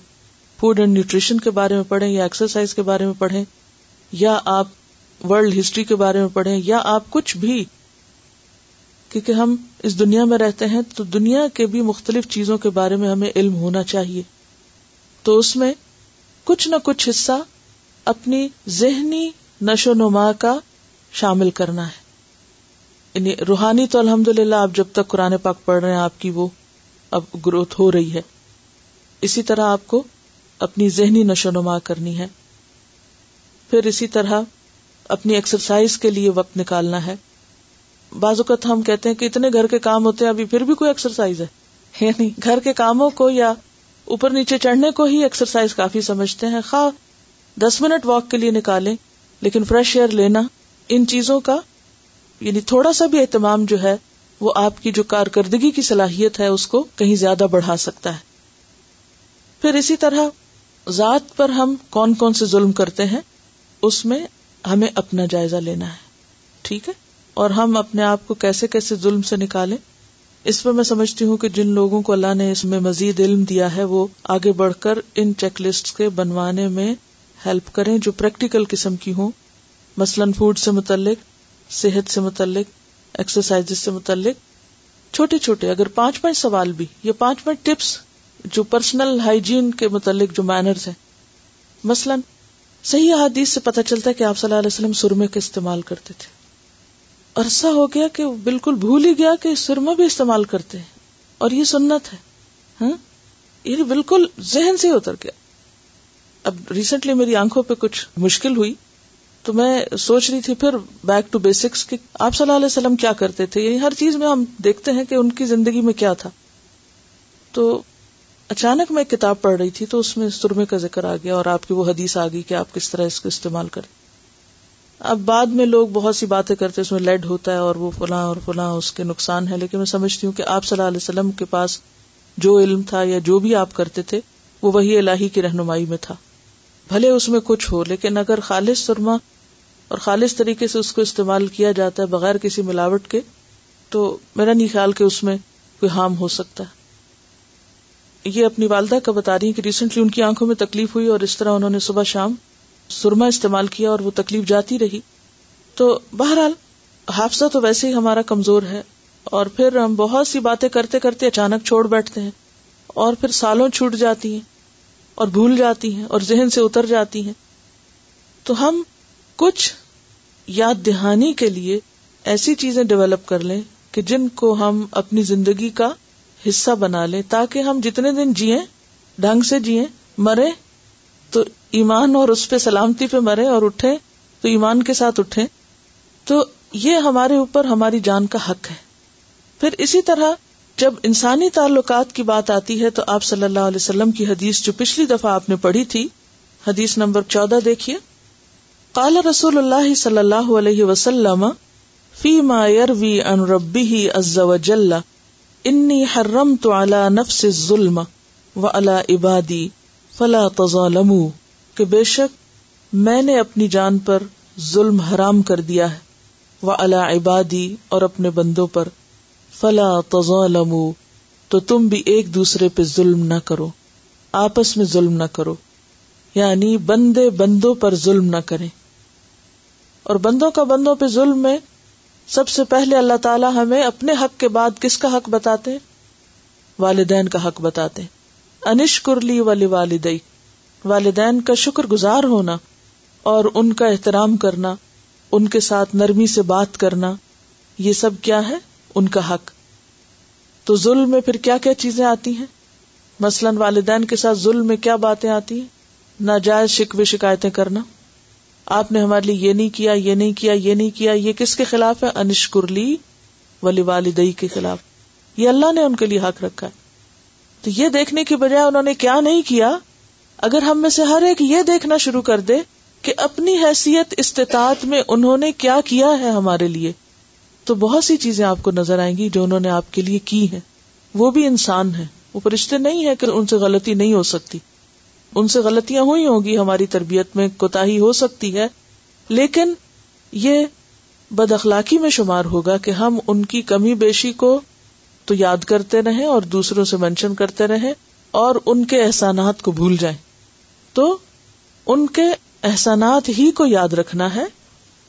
فوڈ اینڈ نیوٹریشن کے بارے میں پڑھیں یا ایکسرسائز کے بارے میں پڑھیں یا آپ ورلڈ ہسٹری کے بارے میں پڑھیں یا آپ کچھ بھی کیونکہ ہم اس دنیا میں رہتے ہیں تو دنیا کے بھی مختلف چیزوں کے بارے میں ہمیں علم ہونا چاہیے تو اس میں کچھ نہ کچھ حصہ اپنی ذہنی نشو نما کا شامل کرنا ہے یعنی روحانی تو الحمد للہ آپ جب تک قرآن پاک پڑھ رہے ہیں آپ کی وہ اب گروتھ ہو رہی ہے اسی طرح آپ کو اپنی ذہنی نشو نما کرنی ہے پھر اسی طرح اپنی ایکسرسائز کے لیے وقت نکالنا ہے بعض اوقات ہم کہتے ہیں کہ اتنے گھر کے کام ہوتے ہیں ابھی پھر بھی کوئی ایکسرسائز ہے یعنی گھر کے کاموں کو یا اوپر نیچے چڑھنے کو ہی ایکسرسائز کافی سمجھتے ہیں خا دس منٹ واک کے لیے نکالیں لیکن فریش ایئر لینا ان چیزوں کا یعنی تھوڑا سا بھی اہتمام جو ہے وہ آپ کی جو کارکردگی کی صلاحیت ہے اس کو کہیں زیادہ بڑھا سکتا ہے پھر اسی طرح ذات پر ہم کون کون سے ظلم کرتے ہیں اس میں ہمیں اپنا جائزہ لینا ہے ٹھیک ہے اور ہم اپنے آپ کو کیسے کیسے ظلم سے نکالیں اس پر میں سمجھتی ہوں کہ جن لوگوں کو اللہ نے اس میں مزید علم دیا ہے وہ آگے بڑھ کر ان چیک لسٹ کے بنوانے میں ہیلپ کریں جو پریکٹیکل قسم کی ہوں مثلاً فوڈ سے متعلق صحت سے متعلق ایکسرسائز سے متعلق چھوٹے چھوٹے اگر پانچ پانچ سوال بھی یا پانچ پانچ ٹپس جو پرسنل ہائیجین کے متعلق جو مینرز ہیں مثلا صحیح احادیث سے پتہ چلتا ہے کہ آپ صلی اللہ علیہ وسلم سرمے کا استعمال کرتے تھے عرصہ ہو گیا کہ بالکل بھول ہی گیا کہ سرما بھی استعمال کرتے ہیں اور یہ سنت ہے ہاں یہ بالکل ذہن سے اتر گیا اب ریسنٹلی میری آنکھوں پہ کچھ مشکل ہوئی تو میں سوچ رہی تھی پھر بیک ٹو بیسکس آپ صلی اللہ علیہ وسلم کیا کرتے تھے یعنی ہر چیز میں ہم دیکھتے ہیں کہ ان کی زندگی میں کیا تھا تو اچانک میں کتاب پڑھ رہی تھی تو اس میں سرمے کا ذکر آ گیا اور آپ کی وہ حدیث آ گئی کہ آپ کس طرح اس کا استعمال کریں اب بعد میں لوگ بہت سی باتیں کرتے اس میں لیڈ ہوتا ہے اور وہ فلاں اور فلاں اس کے نقصان ہے لیکن میں سمجھتی ہوں کہ آپ صلی اللہ علیہ وسلم کے پاس جو علم تھا یا جو بھی آپ کرتے تھے وہ وہی الہی کی رہنمائی میں تھا بھلے اس میں کچھ ہو لیکن اگر خالص سرما اور خالص طریقے سے اس کو استعمال کیا جاتا ہے بغیر کسی ملاوٹ کے تو میرا نہیں خیال کہ اس میں کوئی ہارم ہو سکتا ہے یہ اپنی والدہ کا بتا رہی کہ ریسنٹلی ان کی آنکھوں میں تکلیف ہوئی اور اس طرح انہوں نے صبح شام سرما استعمال کیا اور وہ تکلیف جاتی رہی تو بہرحال حافظہ تو ویسے ہی ہمارا کمزور ہے اور پھر ہم بہت سی باتیں کرتے کرتے اچانک چھوڑ بیٹھتے ہیں اور پھر سالوں چھوٹ جاتی ہیں اور بھول جاتی ہیں اور ذہن سے اتر جاتی ہیں تو ہم کچھ یاد دہانی کے لیے ایسی چیزیں ڈیولپ کر لیں کہ جن کو ہم اپنی زندگی کا حصہ بنا لیں تاکہ ہم جتنے دن جیئیں ڈھنگ سے جیئیں مرے تو ایمان اور اس پہ سلامتی پہ مرے اور اٹھے تو ایمان کے ساتھ اٹھے تو یہ ہمارے اوپر ہماری جان کا حق ہے پھر اسی طرح جب انسانی تعلقات کی بات آتی ہے تو آپ صلی اللہ علیہ وسلم کی حدیث جو پچھلی دفعہ آپ نے پڑھی تھی حدیث نمبر چودہ دیکھیے کالا رسول اللہ صلی اللہ علیہ وسلم فی ما ان ربی انی حرم تو ظلم عبادی فلا ق کہ بے شک میں نے اپنی جان پر ظلم حرام کر دیا ہے وہ اللہ عبادی اور اپنے بندوں پر فلا تظالموا تو تم بھی ایک دوسرے پہ ظلم نہ کرو آپس میں ظلم نہ کرو یعنی بندے بندوں پر ظلم نہ کرے اور بندوں کا بندوں پہ ظلم میں سب سے پہلے اللہ تعالیٰ ہمیں اپنے حق کے بعد کس کا حق بتاتے والدین کا حق بتاتے انش کرلی والی والدئی والدین کا شکر گزار ہونا اور ان کا احترام کرنا ان کے ساتھ نرمی سے بات کرنا یہ سب کیا ہے ان کا حق تو ظلم میں پھر کیا کیا چیزیں آتی ہیں مثلاً والدین کے ساتھ ظلم میں کیا باتیں آتی ہیں ناجائز شکایتیں کرنا آپ نے ہمارے لیے یہ نہیں کیا یہ نہیں کیا یہ نہیں کیا یہ کس کے خلاف ہے انشکرلی ولی والدئی کے خلاف یہ اللہ نے ان کے لیے حق رکھا ہے تو یہ دیکھنے کی بجائے انہوں نے کیا نہیں کیا اگر ہم میں سے ہر ایک یہ دیکھنا شروع کر دے کہ اپنی حیثیت استطاعت میں انہوں نے کیا کیا ہے ہمارے لیے تو بہت سی چیزیں آپ کو نظر آئیں گی جو انہوں نے آپ کے لیے کی ہیں وہ بھی انسان ہے وہ فرشتے نہیں ہے کہ ان سے غلطی نہیں ہو سکتی ان سے غلطیاں ہوئی ہوں گی ہماری تربیت میں کوتا ہی ہو سکتی ہے لیکن یہ بد اخلاقی میں شمار ہوگا کہ ہم ان کی کمی بیشی کو تو یاد کرتے رہے اور دوسروں سے مینشن کرتے رہے اور ان کے احسانات کو بھول جائیں تو ان کے احسانات ہی کو یاد رکھنا ہے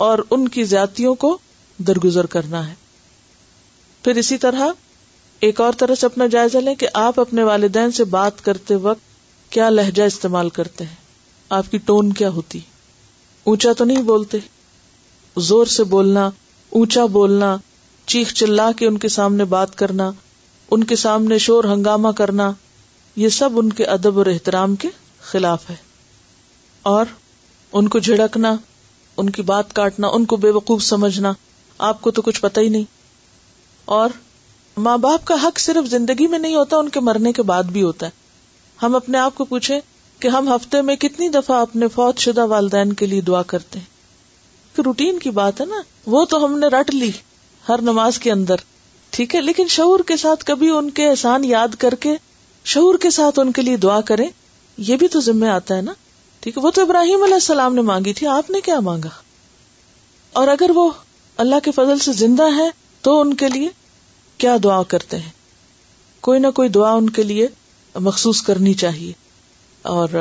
اور ان کی زیادتیوں کو درگزر کرنا ہے پھر اسی طرح ایک اور طرح سے اپنا جائزہ لیں کہ آپ اپنے والدین سے بات کرتے وقت کیا لہجہ استعمال کرتے ہیں آپ کی ٹون کیا ہوتی اونچا تو نہیں بولتے زور سے بولنا اونچا بولنا چیخ چل کے ان کے سامنے بات کرنا ان کے سامنے شور ہنگامہ کرنا یہ سب ان کے ادب اور احترام کے خلاف ہے اور ان کو جھڑکنا ان کی بات کاٹنا ان کو بے وقوف سمجھنا آپ کو تو کچھ پتا ہی نہیں اور ماں باپ کا حق صرف زندگی میں نہیں ہوتا ان کے مرنے کے بعد بھی ہوتا ہے ہم اپنے آپ کو پوچھے کہ ہم ہفتے میں کتنی دفعہ اپنے فوت شدہ والدین کے لیے دعا کرتے ہیں روٹین کی بات ہے نا وہ تو ہم نے رٹ لی ہر نماز کے اندر ٹھیک ہے لیکن شعور کے ساتھ کبھی ان کے احسان یاد کر کے شعور کے ساتھ ان کے لیے دعا کرے یہ بھی تو ذمہ آتا ہے نا ٹھیک ہے وہ تو ابراہیم علیہ السلام نے مانگی تھی آپ نے کیا مانگا اور اگر وہ اللہ کے فضل سے زندہ ہے تو ان کے لیے کیا دعا کرتے ہیں کوئی نہ کوئی دعا ان کے لیے مخصوص کرنی چاہیے اور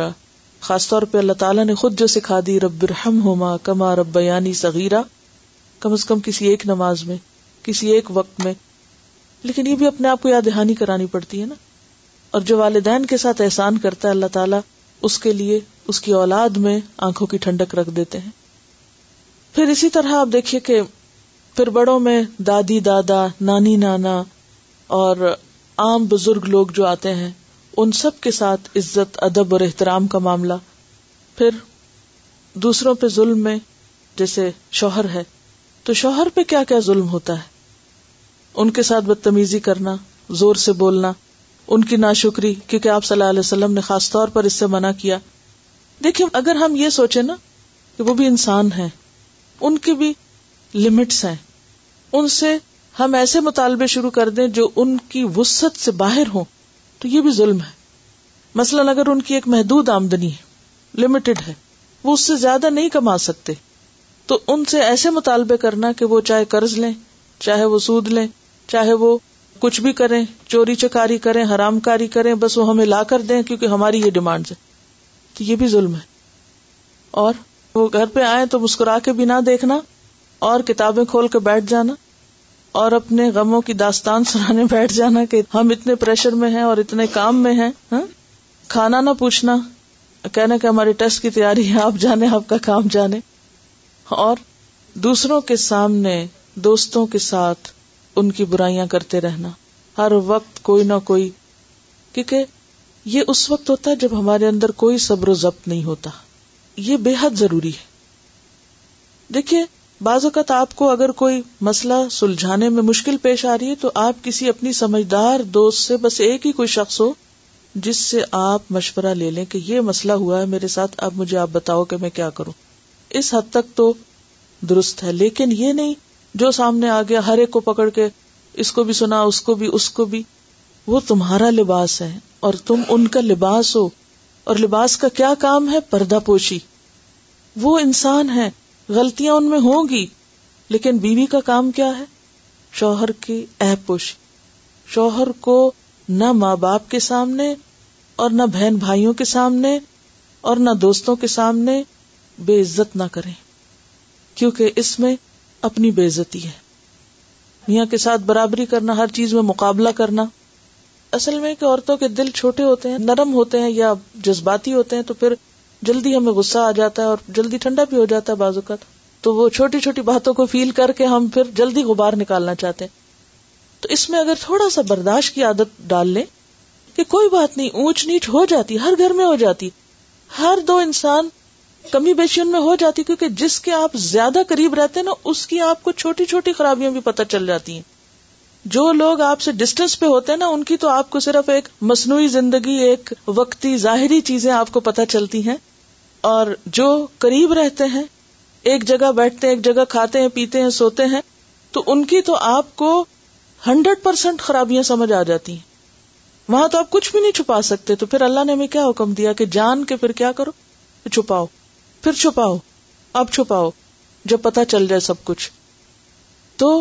خاص طور پہ اللہ تعالیٰ نے خود جو سکھا دی رب رحم ہوما کما رب یعنی صغیرہ کم از کم کسی ایک نماز میں کسی ایک وقت میں لیکن یہ بھی اپنے آپ کو یاد دہانی کرانی پڑتی ہے نا اور جو والدین کے ساتھ احسان کرتا ہے اللہ تعالیٰ اس کے لیے اس کی اولاد میں آنکھوں کی ٹھنڈک رکھ دیتے ہیں پھر اسی طرح آپ دیکھیے کہ پھر بڑوں میں دادی دادا نانی نانا اور عام بزرگ لوگ جو آتے ہیں ان سب کے ساتھ عزت ادب اور احترام کا معاملہ پھر دوسروں پہ ظلم میں جیسے شوہر ہے تو شوہر پہ کیا کیا ظلم ہوتا ہے ان کے ساتھ بدتمیزی کرنا زور سے بولنا ان کی ناشکری کیونکہ آپ صلی اللہ علیہ وسلم نے خاص طور پر اس سے منع کیا دیکھیے اگر ہم یہ سوچیں نا کہ وہ بھی انسان ہیں ان کے بھی لمٹس ہیں ان سے ہم ایسے مطالبے شروع کر دیں جو ان کی وسط سے باہر ہوں تو یہ بھی ظلم ہے مثلاً اگر ان کی ایک محدود آمدنی ہے لمیٹڈ ہے وہ اس سے زیادہ نہیں کما سکتے تو ان سے ایسے مطالبے کرنا کہ وہ چاہے قرض لیں چاہے وہ سود لیں چاہے وہ کچھ بھی کریں چوری چکاری کریں حرام کاری کریں بس وہ ہمیں لا کر دیں کیونکہ ہماری یہ ڈیمانڈ ہے تو یہ بھی ظلم ہے اور وہ گھر پہ آئے تو مسکرا کے بھی نہ دیکھنا اور کتابیں کھول کے بیٹھ جانا اور اپنے غموں کی داستان سنانے بیٹھ جانا کہ ہم اتنے پریشر میں ہیں اور اتنے کام میں ہیں ہاں؟ کھانا نہ پوچھنا کہنا کہ ہمارے ٹیسٹ کی تیاری ہے آپ جانے آپ کا کام جانے اور دوسروں کے سامنے دوستوں کے ساتھ ان کی برائیاں کرتے رہنا ہر وقت کوئی نہ کوئی کیونکہ یہ اس وقت ہوتا ہے جب ہمارے اندر کوئی صبر و ضبط نہیں ہوتا یہ بے حد ضروری ہے دیکھیے بعض اوقات آپ کو اگر کوئی مسئلہ سلجھانے میں مشکل پیش آ رہی ہے تو آپ کسی اپنی سمجھدار دوست سے بس ایک ہی کوئی شخص ہو جس سے آپ مشورہ لے لیں کہ یہ مسئلہ ہوا ہے میرے ساتھ اب مجھے آپ بتاؤ کہ میں کیا کروں اس حد تک تو درست ہے لیکن یہ نہیں جو سامنے آ گیا ہر ایک کو پکڑ کے اس کو بھی سنا اس کو بھی اس کو بھی وہ تمہارا لباس ہے اور تم ان کا لباس ہو اور لباس کا کیا کام ہے پردہ پوشی وہ انسان ہے غلطیاں ان میں ہوں گی لیکن بیوی کا کام کیا ہے شوہر کی اہ شوہر کو نہ ماں باپ کے سامنے اور نہ بہن بھائیوں کے سامنے اور نہ دوستوں کے سامنے بے عزت نہ کریں کیونکہ اس میں اپنی بے عزتی ہے میاں کے ساتھ برابری کرنا ہر چیز میں مقابلہ کرنا اصل میں کہ عورتوں کے دل چھوٹے ہوتے ہیں نرم ہوتے ہیں یا جذباتی ہوتے ہیں تو پھر جلدی ہمیں غصہ آ جاتا ہے اور جلدی ٹھنڈا بھی ہو جاتا ہے بازو کا تو وہ چھوٹی چھوٹی باتوں کو فیل کر کے ہم پھر جلدی غبار نکالنا چاہتے ہیں تو اس میں اگر تھوڑا سا برداشت کی عادت ڈال لیں کہ کوئی بات نہیں اونچ نیچ ہو جاتی ہر گھر میں ہو جاتی ہر دو انسان کمی بیشی ان میں ہو جاتی کیونکہ جس کے آپ زیادہ قریب رہتے ہیں نا اس کی آپ کو چھوٹی چھوٹی خرابیاں بھی پتہ چل جاتی ہیں جو لوگ آپ سے ڈسٹینس پہ ہوتے ہیں نا ان کی تو آپ کو صرف ایک مصنوعی زندگی ایک وقتی ظاہری چیزیں آپ کو پتہ چلتی ہیں اور جو قریب رہتے ہیں ایک جگہ بیٹھتے ہیں ایک جگہ کھاتے ہیں پیتے ہیں سوتے ہیں تو ان کی تو آپ کو ہنڈریڈ پرسینٹ خرابیاں سمجھ آ جاتی ہیں وہاں تو آپ کچھ بھی نہیں چھپا سکتے تو پھر اللہ نے ہمیں کیا حکم دیا کہ جان کے پھر کیا کرو چھپاؤ پھر چھپاؤ اب چھپاؤ جب پتا چل جائے سب کچھ تو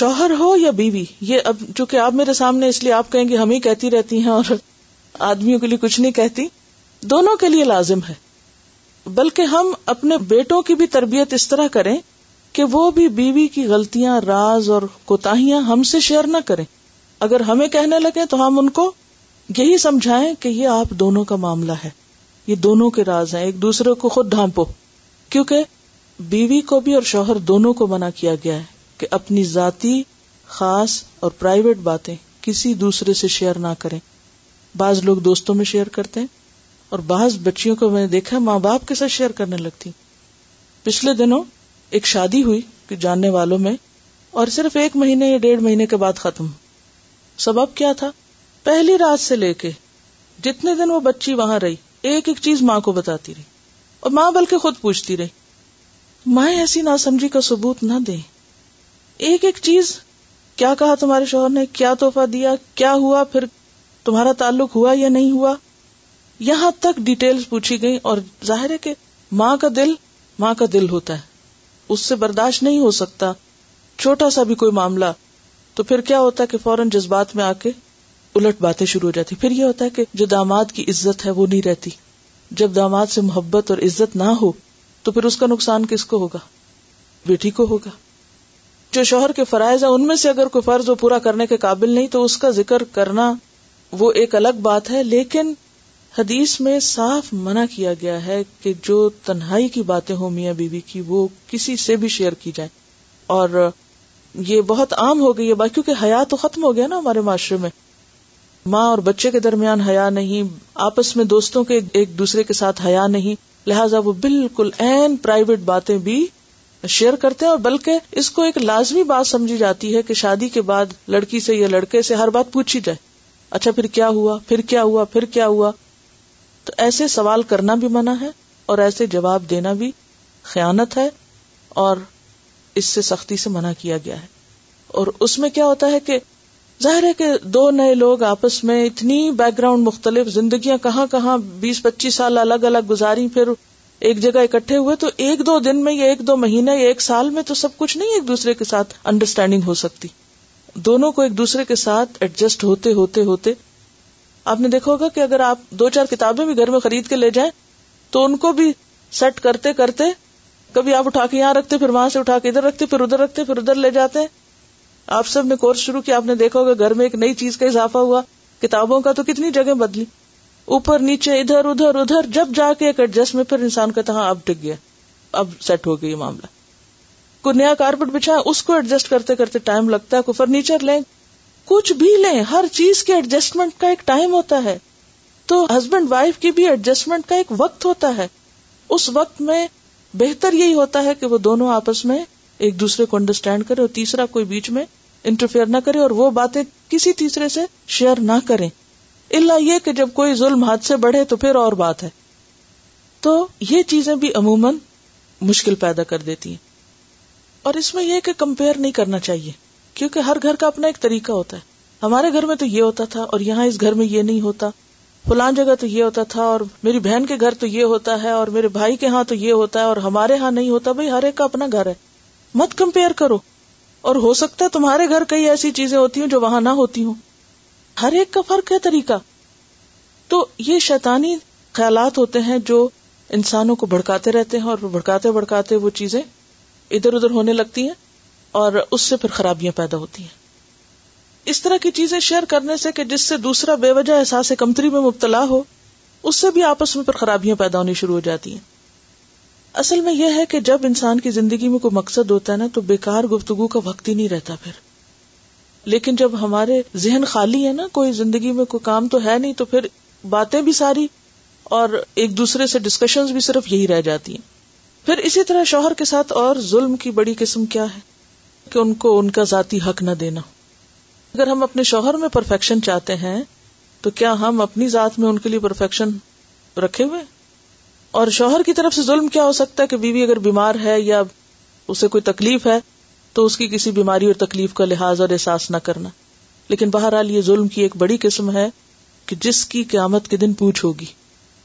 شوہر ہو یا بیوی یہ اب چونکہ آپ میرے سامنے اس لیے آپ کہیں گے ہم ہی کہتی رہتی ہیں اور آدمیوں کے لیے کچھ نہیں کہتی دونوں کے لیے لازم ہے بلکہ ہم اپنے بیٹوں کی بھی تربیت اس طرح کریں کہ وہ بھی بیوی کی غلطیاں راز اور کوتاحیاں ہم سے شیئر نہ کریں اگر ہمیں کہنے لگے تو ہم ان کو یہی سمجھائیں کہ یہ آپ دونوں کا معاملہ ہے یہ دونوں کے راز ہیں ایک دوسرے کو خود ڈھانپو کیونکہ بیوی کو بھی اور شوہر دونوں کو منع کیا گیا ہے کہ اپنی ذاتی خاص اور پرائیویٹ باتیں کسی دوسرے سے شیئر نہ کریں بعض لوگ دوستوں میں شیئر کرتے ہیں اور بعض بچیوں کو میں نے دیکھا ماں باپ کے ساتھ شیئر کرنے لگتی پچھلے دنوں ایک شادی ہوئی جاننے والوں میں اور صرف ایک مہینے یا ڈیڑھ مہینے کے بعد ختم سبب کیا تھا پہلی رات سے لے کے جتنے دن وہ بچی وہاں رہی ایک ایک چیز ماں کو بتاتی رہی اور ماں بلکہ خود پوچھتی رہی ماں ایسی نہ سمجھی کا ثبوت نہ دے ایک ایک چیز کیا کہا تمہارے شوہر نے کیا دیا کیا ہوا پھر تمہارا تعلق ہوا یا نہیں ہوا یہاں تک ڈیٹیل پوچھی گئی اور ظاہر ہے کہ ماں کا دل ماں کا دل ہوتا ہے اس سے برداشت نہیں ہو سکتا چھوٹا سا بھی کوئی معاملہ تو پھر کیا ہوتا ہے کہ فوراً جذبات میں آ کے الٹ باتیں شروع ہو جاتی پھر یہ ہوتا ہے کہ جو داماد کی عزت ہے وہ نہیں رہتی جب داماد سے محبت اور عزت نہ ہو تو پھر اس کا نقصان کس کو ہوگا بیٹی کو ہوگا جو شوہر کے فرائض ہیں ان میں سے اگر کوئی فرض وہ پورا کرنے کے قابل نہیں تو اس کا ذکر کرنا وہ ایک الگ بات ہے لیکن حدیث میں صاف منع کیا گیا ہے کہ جو تنہائی کی باتیں ہوں میاں بیوی بی کی وہ کسی سے بھی شیئر کی جائیں اور یہ بہت عام ہو گئی ہے بات کیونکہ حیا تو ختم ہو گیا نا ہمارے معاشرے میں ماں اور بچے کے درمیان حیا نہیں آپس میں دوستوں کے ایک دوسرے کے ساتھ حیا نہیں لہٰذا وہ بالکل این پرائیویٹ باتیں بھی شیئر کرتے ہیں اور بلکہ اس کو ایک لازمی بات سمجھی جاتی ہے کہ شادی کے بعد لڑکی سے یا لڑکے سے ہر بات پوچھی جائے اچھا پھر کیا ہوا پھر کیا ہوا پھر کیا ہوا تو ایسے سوال کرنا بھی منع ہے اور ایسے جواب دینا بھی خیانت ہے اور اس سے سختی سے منع کیا گیا ہے اور اس میں کیا ہوتا ہے کہ ظاہر ہے کہ دو نئے لوگ آپس میں اتنی بیک گراؤنڈ مختلف زندگیاں کہاں کہاں بیس پچیس سال الگ الگ گزاری پھر ایک جگہ اکٹھے ہوئے تو ایک دو دن میں یا ایک دو مہینہ یا ایک سال میں تو سب کچھ نہیں ایک دوسرے کے ساتھ انڈرسٹینڈنگ ہو سکتی دونوں کو ایک دوسرے کے ساتھ ایڈجسٹ ہوتے ہوتے ہوتے آپ نے دیکھا ہوگا کہ اگر آپ دو چار کتابیں بھی گھر میں خرید کے لے جائیں تو ان کو بھی سیٹ کرتے کرتے کبھی آپ اٹھا کے یہاں رکھتے پھر وہاں سے اٹھا کے ادھر رکھتے پھر ادھر رکھتے پھر ادھر لے جاتے ہیں آپ سب نے کورس شروع کیا آپ نے دیکھا ہوگا گھر میں ایک نئی چیز کا اضافہ ہوا کتابوں کا تو کتنی جگہ بدلی اوپر نیچے ادھر ادھر ادھر جب جا کے ایک ایڈجسٹ میں پھر انسان کا ہاں اب ٹک گیا اب سیٹ ہو یہ معاملہ کو نیا کارپیٹ بچھا اس کو ایڈجسٹ کرتے کرتے ٹائم لگتا ہے فرنیچر لیں کچھ بھی لیں ہر چیز کے ایڈجسٹمنٹ کا ایک ٹائم ہوتا ہے تو ہسبینڈ وائف کی بھی ایڈجسٹمنٹ کا ایک وقت ہوتا ہے اس وقت میں بہتر یہی ہوتا ہے کہ وہ دونوں آپس میں ایک دوسرے کو انڈرسٹینڈ کرے اور تیسرا کوئی بیچ میں انٹرفیئر نہ کرے اور وہ باتیں کسی تیسرے سے شیئر نہ کرے اللہ یہ کہ جب کوئی ظلم ہاتھ سے بڑھے تو پھر اور بات ہے تو یہ چیزیں بھی عموماً مشکل پیدا کر دیتی ہیں اور اس میں یہ کہ کمپیئر نہیں کرنا چاہیے کیونکہ ہر گھر کا اپنا ایک طریقہ ہوتا ہے ہمارے گھر میں تو یہ ہوتا تھا اور یہاں اس گھر میں یہ نہیں ہوتا فلان جگہ تو یہ ہوتا تھا اور میری بہن کے گھر تو یہ ہوتا ہے اور میرے بھائی کے ہاں تو یہ ہوتا ہے اور ہمارے ہاں نہیں ہوتا بھائی ہر ایک کا اپنا گھر ہے مت کمپیئر کرو اور ہو سکتا ہے تمہارے گھر کئی ایسی چیزیں ہوتی ہوں جو وہاں نہ ہوتی ہوں ہر ایک کا فرق ہے طریقہ تو یہ شیطانی خیالات ہوتے ہیں جو انسانوں کو بھڑکاتے رہتے ہیں اور بھڑکاتے بھڑکاتے وہ چیزیں ادھر ادھر ہونے لگتی ہیں اور اس سے پھر خرابیاں پیدا ہوتی ہیں اس طرح کی چیزیں شیئر کرنے سے کہ جس سے دوسرا بے وجہ احساس کمتری میں مبتلا ہو اس سے بھی آپس میں پھر خرابیاں پیدا ہونی شروع ہو جاتی ہیں اصل میں یہ ہے کہ جب انسان کی زندگی میں کوئی مقصد ہوتا ہے نا تو بیکار گفتگو کا وقت ہی نہیں رہتا پھر لیکن جب ہمارے ذہن خالی ہے نا کوئی زندگی میں کوئی کام تو ہے نہیں تو پھر باتیں بھی ساری اور ایک دوسرے سے ڈسکشن بھی صرف یہی رہ جاتی ہیں پھر اسی طرح شوہر کے ساتھ اور ظلم کی بڑی قسم کیا ہے کہ ان کو ان کا ذاتی حق نہ دینا اگر ہم اپنے شوہر میں پرفیکشن چاہتے ہیں تو کیا ہم اپنی ذات میں ان کے لیے پرفیکشن رکھے ہوئے اور شوہر کی طرف سے ظلم کیا ہو سکتا ہے ہے کہ بیوی اگر بیمار یا اسے کوئی تکلیف ہے تو اس کی کسی بیماری اور تکلیف کا لحاظ اور احساس نہ کرنا لیکن بہرحال یہ ظلم کی ایک بڑی قسم ہے کہ جس کی قیامت کے دن پوچھ ہوگی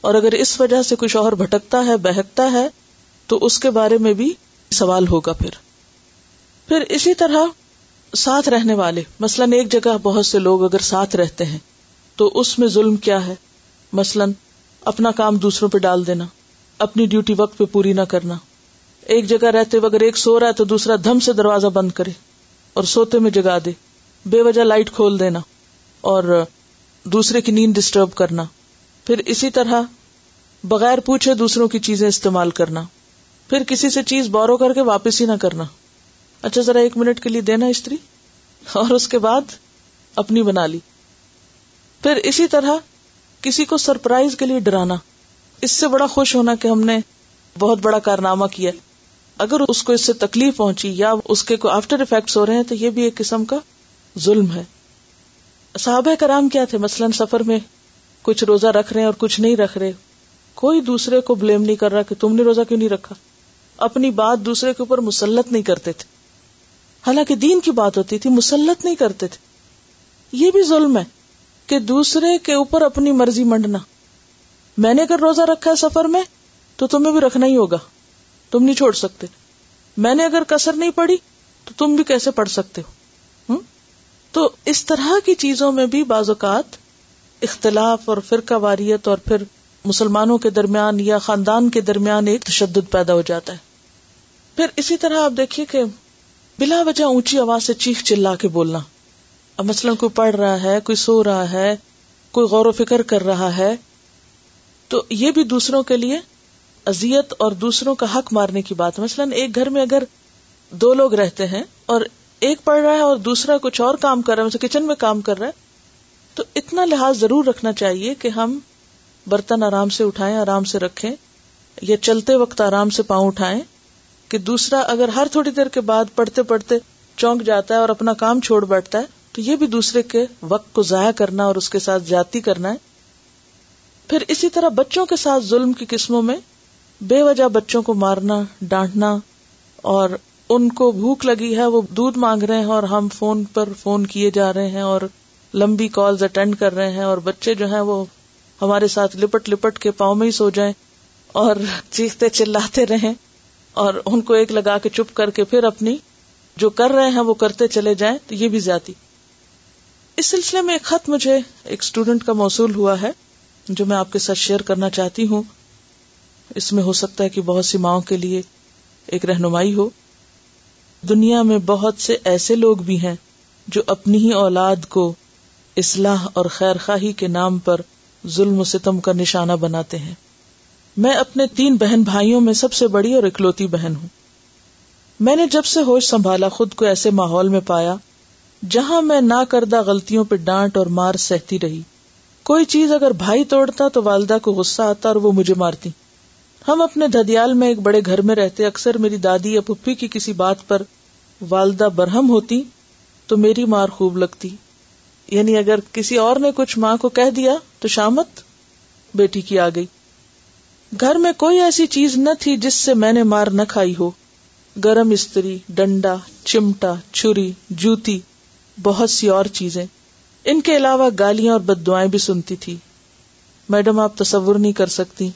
اور اگر اس وجہ سے کوئی شوہر بھٹکتا ہے بہکتا ہے تو اس کے بارے میں بھی سوال ہوگا پھر پھر اسی طرح ساتھ رہنے والے مثلاً ایک جگہ بہت سے لوگ اگر ساتھ رہتے ہیں تو اس میں ظلم کیا ہے مثلاً اپنا کام دوسروں پہ ڈال دینا اپنی ڈیوٹی وقت پہ پوری نہ کرنا ایک جگہ رہتے ہوئے اگر ایک سو رہا ہے تو دوسرا دھم سے دروازہ بند کرے اور سوتے میں جگا دے بے وجہ لائٹ کھول دینا اور دوسرے کی نیند ڈسٹرب کرنا پھر اسی طرح بغیر پوچھے دوسروں کی چیزیں استعمال کرنا پھر کسی سے چیز بورو کر کے واپس ہی نہ کرنا اچھا ذرا ایک منٹ کے لیے دینا استری اور اس کے بعد اپنی بنا لی پھر اسی طرح کسی کو سرپرائز کے لیے ڈرانا اس سے بڑا خوش ہونا کہ ہم نے بہت بڑا کارنامہ کیا اگر اس کو اس سے تکلیف پہنچی یا اس کے آفٹر افیکٹ ہو رہے ہیں تو یہ بھی ایک قسم کا ظلم ہے صحابہ کرام کیا تھے مثلاً سفر میں کچھ روزہ رکھ رہے ہیں اور کچھ نہیں رکھ رہے کوئی دوسرے کو بلیم نہیں کر رہا کہ تم نے روزہ کیوں نہیں رکھا اپنی بات دوسرے کے اوپر مسلط نہیں کرتے تھے حالانکہ دین کی بات ہوتی تھی مسلط نہیں کرتے تھے یہ بھی ظلم ہے کہ دوسرے کے اوپر اپنی مرضی منڈنا میں نے اگر روزہ رکھا ہے سفر میں تو تمہیں بھی رکھنا ہی ہوگا تم نہیں چھوڑ سکتے میں نے اگر کسر نہیں پڑی تو تم بھی کیسے پڑھ سکتے ہو تو اس طرح کی چیزوں میں بھی بعض اوقات اختلاف اور فرقہ واریت اور پھر مسلمانوں کے درمیان یا خاندان کے درمیان ایک تشدد پیدا ہو جاتا ہے پھر اسی طرح آپ دیکھیے کہ بلا وجہ اونچی آواز سے چیخ چلا کے بولنا اب مثلاً کوئی پڑھ رہا ہے کوئی سو رہا ہے کوئی غور و فکر کر رہا ہے تو یہ بھی دوسروں کے لیے ازیت اور دوسروں کا حق مارنے کی بات مثلاً ایک گھر میں اگر دو لوگ رہتے ہیں اور ایک پڑھ رہا ہے اور دوسرا کچھ اور کام کر رہا ہے مثلا کچن میں کام کر رہا ہے تو اتنا لحاظ ضرور رکھنا چاہیے کہ ہم برتن آرام سے اٹھائیں آرام سے رکھیں یا چلتے وقت آرام سے پاؤں اٹھائیں دوسرا اگر ہر تھوڑی دیر کے بعد پڑھتے پڑھتے چونک جاتا ہے اور اپنا کام چھوڑ بیٹھتا ہے تو یہ بھی دوسرے کے وقت کو ضائع کرنا اور اس کے ساتھ جاتی کرنا ہے پھر اسی طرح بچوں کے ساتھ ظلم کی قسموں میں بے وجہ بچوں کو مارنا ڈانٹنا اور ان کو بھوک لگی ہے وہ دودھ مانگ رہے ہیں اور ہم فون پر فون کیے جا رہے ہیں اور لمبی کالز اٹینڈ کر رہے ہیں اور بچے جو ہیں وہ ہمارے ساتھ لپٹ لپٹ کے پاؤں میں ہی سو جائیں اور چیختے چلاتے رہیں اور ان کو ایک لگا کے چپ کر کے پھر اپنی جو کر رہے ہیں وہ کرتے چلے جائیں تو یہ بھی زیادتی اس سلسلے میں ایک خط مجھے ایک اسٹوڈینٹ کا موصول ہوا ہے جو میں آپ کے ساتھ شیئر کرنا چاہتی ہوں اس میں ہو سکتا ہے کہ بہت سی ماؤں کے لیے ایک رہنمائی ہو دنیا میں بہت سے ایسے لوگ بھی ہیں جو اپنی ہی اولاد کو اصلاح اور خیر خاہی کے نام پر ظلم و ستم کا نشانہ بناتے ہیں میں اپنے تین بہن بھائیوں میں سب سے بڑی اور اکلوتی بہن ہوں میں نے جب سے ہوش سنبھالا خود کو ایسے ماحول میں پایا جہاں میں نہ کردہ غلطیوں پہ ڈانٹ اور مار سہتی رہی کوئی چیز اگر بھائی توڑتا تو والدہ کو غصہ آتا اور وہ مجھے مارتی ہم اپنے دھدیال میں ایک بڑے گھر میں رہتے اکثر میری دادی یا پپھی کی کسی بات پر والدہ برہم ہوتی تو میری مار خوب لگتی یعنی اگر کسی اور نے کچھ ماں کو کہہ دیا تو شامت بیٹی کی آ گئی گھر میں کوئی ایسی چیز نہ تھی جس سے میں نے مار نہ کھائی ہو گرم استری ڈنڈا چمٹا چھری جوتی بہت سی اور چیزیں ان کے علاوہ گالیاں اور بد دعائیں بھی سنتی تھی میڈم آپ تصور نہیں کر سکتی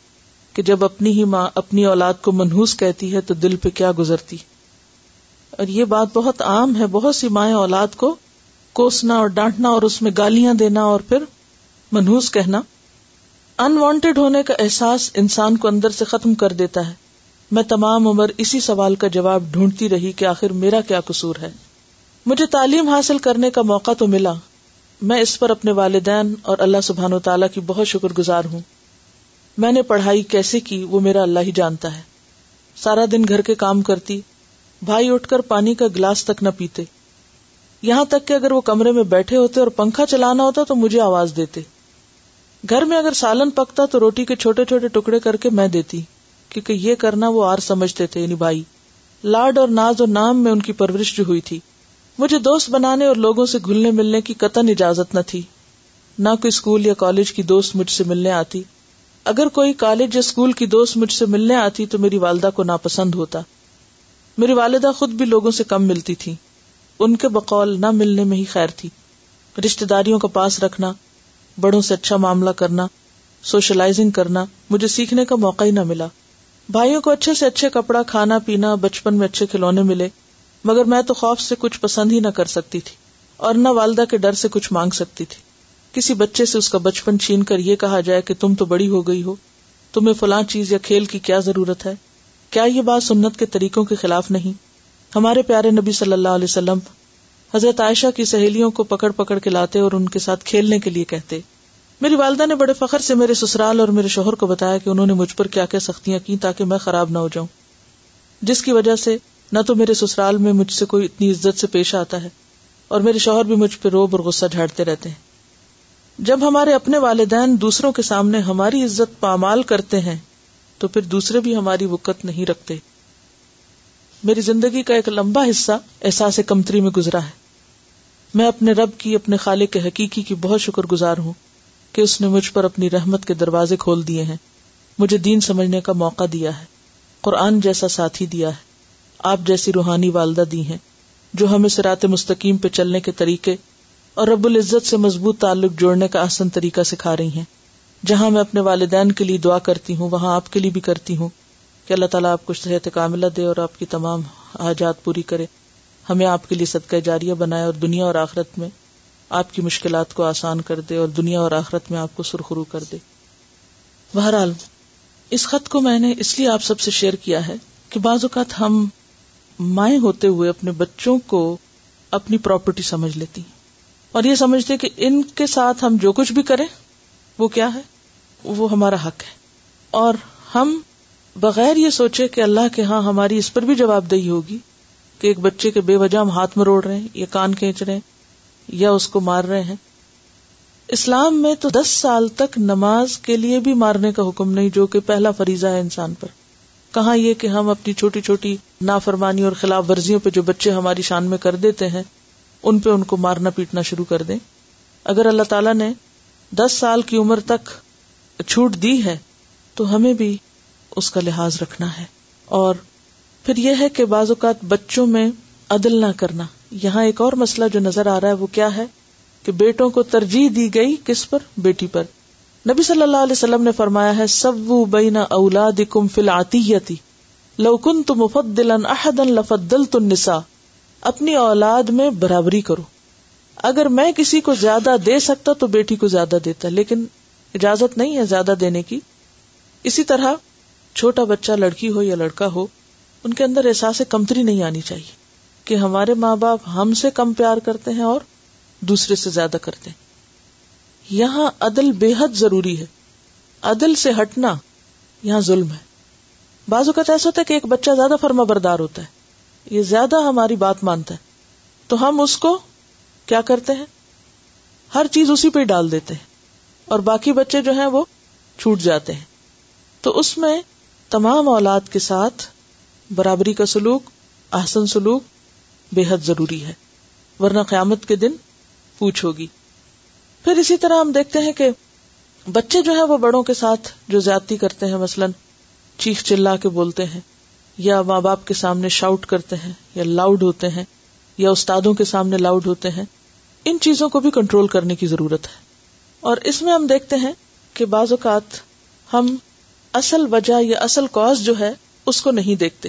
کہ جب اپنی ہی ماں اپنی اولاد کو منہوس کہتی ہے تو دل پہ کیا گزرتی اور یہ بات بہت عام ہے بہت سی مائیں اولاد کو کوسنا اور ڈانٹنا اور اس میں گالیاں دینا اور پھر منہوس کہنا انوانٹیڈ ہونے کا احساس انسان کو اندر سے ختم کر دیتا ہے میں تمام عمر اسی سوال کا جواب ڈھونڈتی رہی کہ آخر میرا کیا قصور ہے مجھے تعلیم حاصل کرنے کا موقع تو ملا میں اس پر اپنے والدین اور اللہ سبحان و تعالیٰ کی بہت شکر گزار ہوں میں نے پڑھائی کیسے کی وہ میرا اللہ ہی جانتا ہے سارا دن گھر کے کام کرتی بھائی اٹھ کر پانی کا گلاس تک نہ پیتے یہاں تک کہ اگر وہ کمرے میں بیٹھے ہوتے اور پنکھا چلانا ہوتا تو مجھے آواز دیتے گھر میں اگر سالن پکتا تو روٹی کے چھوٹے چھوٹے ٹکڑے کر کے میں دیتی کیونکہ یہ کرنا وہ آر سمجھتے تھے یعنی بھائی لاڈ اور ناز اور نام میں ان کی پرورش جو ہوئی تھی مجھے دوست بنانے اور لوگوں سے گھلنے ملنے کی قطن اجازت نہ تھی نہ کوئی اسکول یا کالج کی دوست مجھ سے ملنے آتی اگر کوئی کالج یا اسکول کی دوست مجھ سے ملنے آتی تو میری والدہ کو ناپسند ہوتا میری والدہ خود بھی لوگوں سے کم ملتی تھی ان کے بقول نہ ملنے میں ہی خیر تھی رشتے داریوں کا پاس رکھنا بڑوں سے اچھا معاملہ کرنا سوشلائزنگ کرنا مجھے سیکھنے کا موقع ہی نہ ملا بھائیوں کو اچھے سے اچھے کپڑا کھانا پینا بچپن میں اچھے کھلونے ملے مگر میں تو خوف سے کچھ پسند ہی نہ کر سکتی تھی اور نہ والدہ کے ڈر سے کچھ مانگ سکتی تھی کسی بچے سے اس کا بچپن چھین کر یہ کہا جائے کہ تم تو بڑی ہو گئی ہو تمہیں فلاں چیز یا کھیل کی کیا ضرورت ہے کیا یہ بات سنت کے طریقوں کے خلاف نہیں ہمارے پیارے نبی صلی اللہ علیہ وسلم حضرت عائشہ کی سہیلیوں کو پکڑ پکڑ کے لاتے اور ان کے ساتھ کھیلنے کے لیے کہتے میری والدہ نے بڑے فخر سے میرے سسرال اور میرے شوہر کو بتایا کہ انہوں نے مجھ پر کیا کیا سختیاں کی تاکہ میں خراب نہ ہو جاؤں جس کی وجہ سے نہ تو میرے سسرال میں مجھ سے کوئی اتنی عزت سے پیش آتا ہے اور میرے شوہر بھی مجھ پہ روب اور غصہ جھاڑتے رہتے ہیں جب ہمارے اپنے والدین دوسروں کے سامنے ہماری عزت پامال کرتے ہیں تو پھر دوسرے بھی ہماری وقت نہیں رکھتے میری زندگی کا ایک لمبا حصہ احساس کمتری میں گزرا ہے میں اپنے رب کی اپنے خالق کے حقیقی کی بہت شکر گزار ہوں کہ اس نے مجھ پر اپنی رحمت کے دروازے کھول دیے ہیں مجھے دین سمجھنے کا موقع دیا ہے قرآن جیسا ساتھی دیا ہے آپ جیسی روحانی والدہ دی ہیں جو ہمیں سرات مستقیم پہ چلنے کے طریقے اور رب العزت سے مضبوط تعلق جوڑنے کا آسن طریقہ سکھا رہی ہیں جہاں میں اپنے والدین کے لیے دعا کرتی ہوں وہاں آپ کے لیے بھی کرتی ہوں کہ اللہ تعالیٰ آپ کو صحت کاملہ دے اور آپ کی تمام حاجات پوری کرے ہمیں آپ کے لیے صدقہ جاریہ بنائے اور دنیا اور آخرت میں آپ کی مشکلات کو آسان کر دے اور دنیا اور آخرت میں آپ کو سرخرو کر دے بہرحال اس خط کو میں نے اس لیے آپ سب سے شیئر کیا ہے کہ بعض اوقات ہم مائیں ہوتے ہوئے اپنے بچوں کو اپنی پراپرٹی سمجھ لیتی ہیں اور یہ سمجھتے کہ ان کے ساتھ ہم جو کچھ بھی کریں وہ کیا ہے وہ ہمارا حق ہے اور ہم بغیر یہ سوچے کہ اللہ کے ہاں ہماری اس پر بھی جواب دہی ہوگی کہ ایک بچے کے بے وجہ ہم ہاتھ میں روڑ رہے ہیں یا کان کھینچ رہے ہیں یا اس کو مار رہے ہیں اسلام میں تو دس سال تک نماز کے لیے بھی مارنے کا حکم نہیں جو کہ پہلا فریضہ ہے انسان پر کہاں یہ کہ ہم اپنی چھوٹی چھوٹی نافرمانی اور خلاف ورزیوں پہ جو بچے ہماری شان میں کر دیتے ہیں ان پہ ان کو مارنا پیٹنا شروع کر دیں اگر اللہ تعالی نے دس سال کی عمر تک چھوٹ دی ہے تو ہمیں بھی اس کا لحاظ رکھنا ہے اور پھر یہ ہے کہ بعض اوقات بچوں میں عدل نہ کرنا یہاں ایک اور مسئلہ جو نظر آ رہا ہے وہ کیا ہے کہ بیٹوں کو ترجیح دی گئی کس پر بیٹی پر نبی صلی اللہ علیہ وسلم نے فرمایا ہے سب بینا اولاد کم فل آتی لوکن تو عہد ان لفت دل تنسا اپنی اولاد میں برابری کرو اگر میں کسی کو زیادہ دے سکتا تو بیٹی کو زیادہ دیتا لیکن اجازت نہیں ہے زیادہ دینے کی اسی طرح چھوٹا بچہ لڑکی ہو یا لڑکا ہو ان کے اندر احساس کمتری نہیں آنی چاہیے کہ ہمارے ماں باپ ہم سے کم پیار کرتے ہیں اور دوسرے سے زیادہ کرتے ہیں یہاں عدل بے حد ضروری ہے عدل سے ہٹنا یہاں ظلم ہے بعض اوقات ایسا ہوتا ہے کہ ایک بچہ زیادہ فرما بردار ہوتا ہے یہ زیادہ ہماری بات مانتا ہے تو ہم اس کو کیا کرتے ہیں ہر چیز اسی پہ ڈال دیتے ہیں اور باقی بچے جو ہیں وہ چھوٹ جاتے ہیں تو اس میں تمام اولاد کے ساتھ برابری کا سلوک آسن سلوک بے حد ضروری ہے ورنہ قیامت کے دن پوچھو گی پھر اسی طرح ہم دیکھتے ہیں کہ بچے جو ہے وہ بڑوں کے ساتھ جو زیادتی کرتے ہیں مثلاً چیخ چل کے بولتے ہیں یا ماں باپ کے سامنے شاؤٹ کرتے ہیں یا لاؤڈ ہوتے ہیں یا استادوں کے سامنے لاؤڈ ہوتے ہیں ان چیزوں کو بھی کنٹرول کرنے کی ضرورت ہے اور اس میں ہم دیکھتے ہیں کہ بعض اوقات ہم اصل وجہ یا اصل کوز جو ہے اس کو نہیں دیکھتے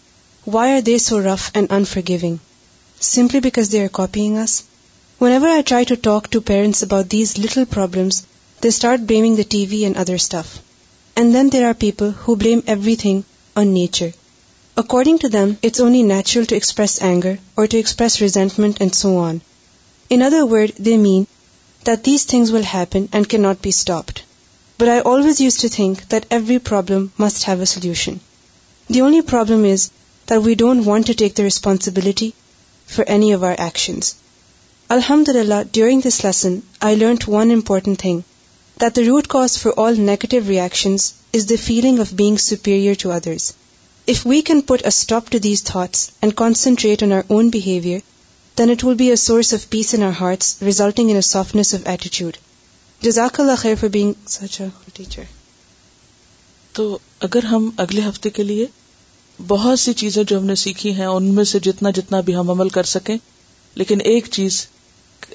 Why are they so rough and unforgiving? Simply because they are copying us? Whenever I try to talk to parents about these little problems, they start blaming the TV and other stuff. And then there are people who blame everything on nature. According to them, it's only natural to express anger or to express resentment and so on. In other words, they mean that these things will happen and cannot be stopped. But I always used to think that every problem must have a solution. The only problem is ویٹانسبلٹی source of peace انارٹل بہت سی چیزیں جو ہم نے سیکھی ہیں ان میں سے جتنا جتنا بھی ہم عمل کر سکیں لیکن ایک چیز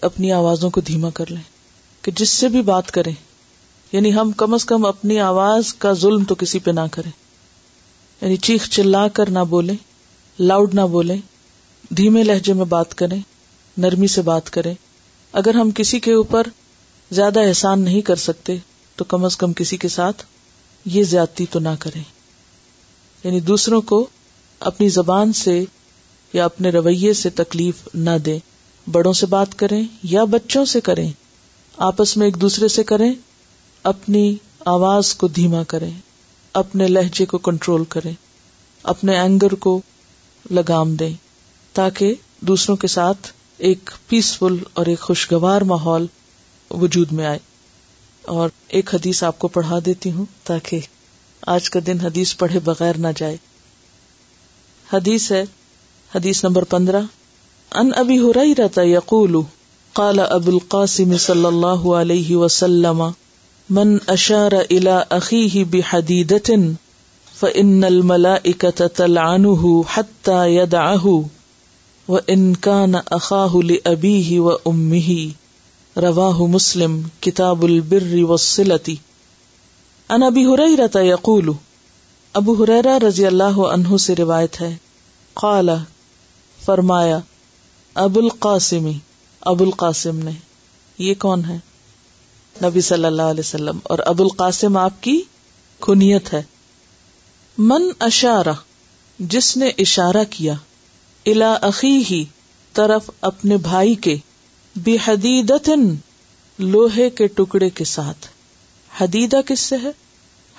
اپنی آوازوں کو دھیما کر لیں کہ جس سے بھی بات کریں یعنی ہم کم از کم اپنی آواز کا ظلم تو کسی پہ نہ کریں یعنی چیخ چلا کر نہ بولیں لاؤڈ نہ بولیں دھیمے لہجے میں بات کریں نرمی سے بات کریں اگر ہم کسی کے اوپر زیادہ احسان نہیں کر سکتے تو کم از کم کسی کے ساتھ یہ زیادتی تو نہ کریں یعنی دوسروں کو اپنی زبان سے یا اپنے رویے سے تکلیف نہ دے بڑوں سے بات کریں یا بچوں سے کریں آپس میں ایک دوسرے سے کریں اپنی آواز کو دھیما کریں اپنے لہجے کو کنٹرول کریں اپنے اینگر کو لگام دیں تاکہ دوسروں کے ساتھ ایک پیسفل اور ایک خوشگوار ماحول وجود میں آئے اور ایک حدیث آپ کو پڑھا دیتی ہوں تاکہ آج کا دن حدیث پڑھے بغیر نہ جائے حدیث ہے حدیث نمبر پندرہ ان ابھی ہو القاسم صلی اللہ علیہ وسلم من اشار الى دن و فان نل تلعنه حتى يدعه وان كان ان کا نقاہ ابی ہی و ہی مسلم کتاب البر و سلتی ان ابی یقول رہتا یقولا رضی اللہ عنہ سے روایت ہے قال فرمایا ابو القاسمی ابو القاسم نے یہ کون ہے نبی صلی اللہ علیہ وسلم اور ابو القاسم آپ کی کنیت ہے من اشارہ جس نے اشارہ کیا الا عقی ہی طرف اپنے بھائی کے بے حدید لوہے کے ٹکڑے کے ساتھ حدیدا کس سے ہے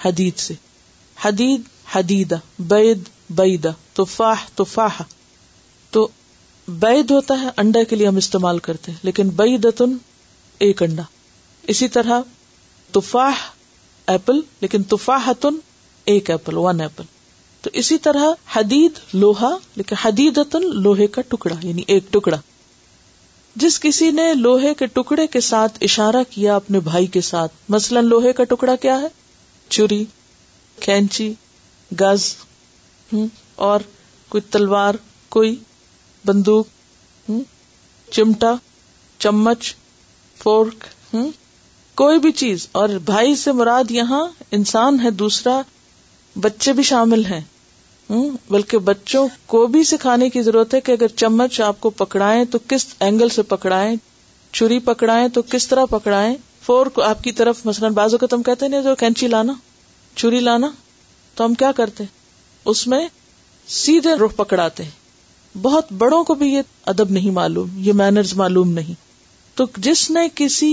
حدید سے حدید حدیدا بید بیدا توفاہ تو بید ہوتا ہے انڈا کے لیے ہم استعمال کرتے ہیں لیکن بیدتن ایک انڈا اسی طرح تفاح ایپل لیکن توفاہتن ایک ایپل ون ایپل تو اسی طرح حدید لوہا لیکن حدید لوہے کا ٹکڑا یعنی ایک ٹکڑا جس کسی نے لوہے کے ٹکڑے کے ساتھ اشارہ کیا اپنے بھائی کے ساتھ مثلاً لوہے کا ٹکڑا کیا ہے چوری کھینچی گز اور کوئی تلوار کوئی بندوق چمٹا چمچ فورک کوئی بھی چیز اور بھائی سے مراد یہاں انسان ہے دوسرا بچے بھی شامل ہیں بلکہ بچوں کو بھی سکھانے کی ضرورت ہے کہ اگر چمچ آپ کو پکڑائے تو کس اینگل سے پکڑائے چھری پکڑائے تو کس طرح پکڑائے آپ کی طرف مثلاً بازو کا تم کہتے جو کینچی لانا چھری لانا تو ہم کیا کرتے اس میں سیدھے روح پکڑاتے بہت بڑوں کو بھی یہ ادب نہیں معلوم یہ مینرز معلوم نہیں تو جس نے کسی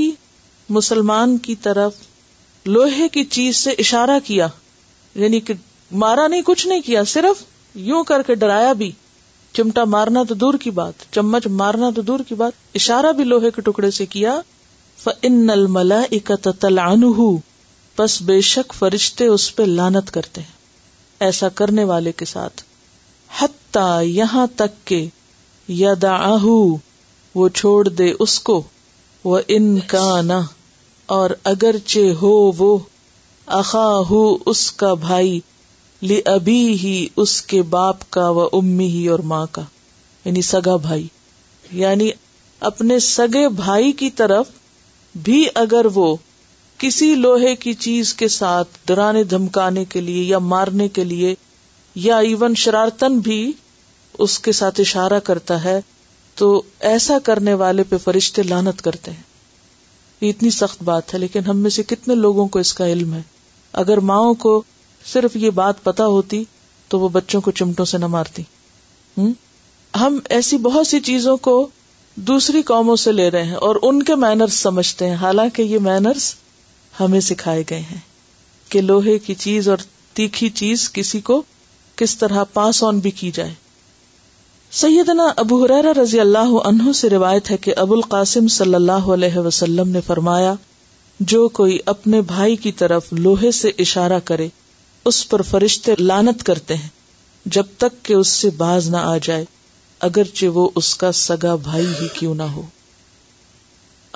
مسلمان کی طرف لوہے کی چیز سے اشارہ کیا یعنی کہ مارا نہیں کچھ نہیں کیا صرف یوں کر کے ڈرایا بھی چمٹا مارنا تو دور کی بات چمچ مارنا تو دور کی بات اشارہ بھی لوہے کے ٹکڑے سے کیا نل ملا بس بے شک فرشتے اس پہ لانت کرتے ہیں ایسا کرنے والے کے ساتھ حتی یہاں تک کہ وہ چھوڑ دے اس کو وہ ان کا نا اور اگرچہ ہو اخا ہو اس کا بھائی لی ابھی ہی اس کے باپ کا و امی ہی اور ماں کا یعنی سگا بھائی یعنی اپنے سگے بھائی کی طرف بھی اگر وہ کسی لوہے کی چیز کے ساتھ ڈرانے دھمکانے کے لیے یا مارنے کے لیے یا ایون شرارتن بھی اس کے ساتھ اشارہ کرتا ہے تو ایسا کرنے والے پہ فرشتے لانت کرتے ہیں یہ اتنی سخت بات ہے لیکن ہم میں سے کتنے لوگوں کو اس کا علم ہے اگر ماؤں کو صرف یہ بات پتا ہوتی تو وہ بچوں کو چمٹوں سے نہ مارتی ہم ایسی بہت سی چیزوں کو دوسری قوموں سے لے رہے ہیں اور ان کے مینرس سمجھتے ہیں حالانکہ یہ مینرس ہمیں سکھائے گئے ہیں کہ لوہے کی چیز اور تیکھی چیز کسی کو کس طرح پاس آن بھی کی جائے سیدنا ابو حرارا رضی اللہ عنہ سے روایت ہے کہ ابو القاسم صلی اللہ علیہ وسلم نے فرمایا جو کوئی اپنے بھائی کی طرف لوہے سے اشارہ کرے اس پر فرشتے لانت کرتے ہیں جب تک کہ اس سے باز نہ آ جائے اگرچہ وہ اس کا سگا بھائی ہی کیوں نہ ہو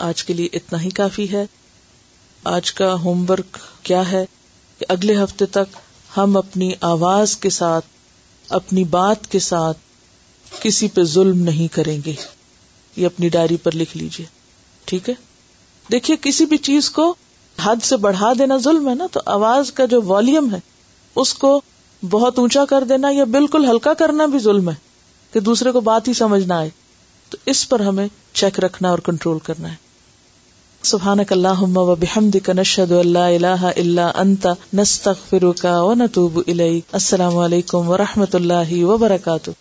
آج کے لیے اتنا ہی کافی ہے آج کا ہوم ورک کیا ہے کہ اگلے ہفتے تک ہم اپنی آواز کے ساتھ اپنی بات کے ساتھ کسی پہ ظلم نہیں کریں گے یہ اپنی ڈائری پر لکھ لیجیے ٹھیک ہے دیکھیے کسی بھی چیز کو حد سے بڑھا دینا ظلم ہے نا تو آواز کا جو والیم ہے اس کو بہت اونچا کر دینا یا بالکل ہلکا کرنا بھی ظلم ہے کہ دوسرے کو بات ہی سمجھ نہ آئے تو اس پر ہمیں چیک رکھنا اور کنٹرول کرنا ہے سبحان اللہ اللہ انتا فروقہ السلام علیکم و رحمت اللہ وبرکاتہ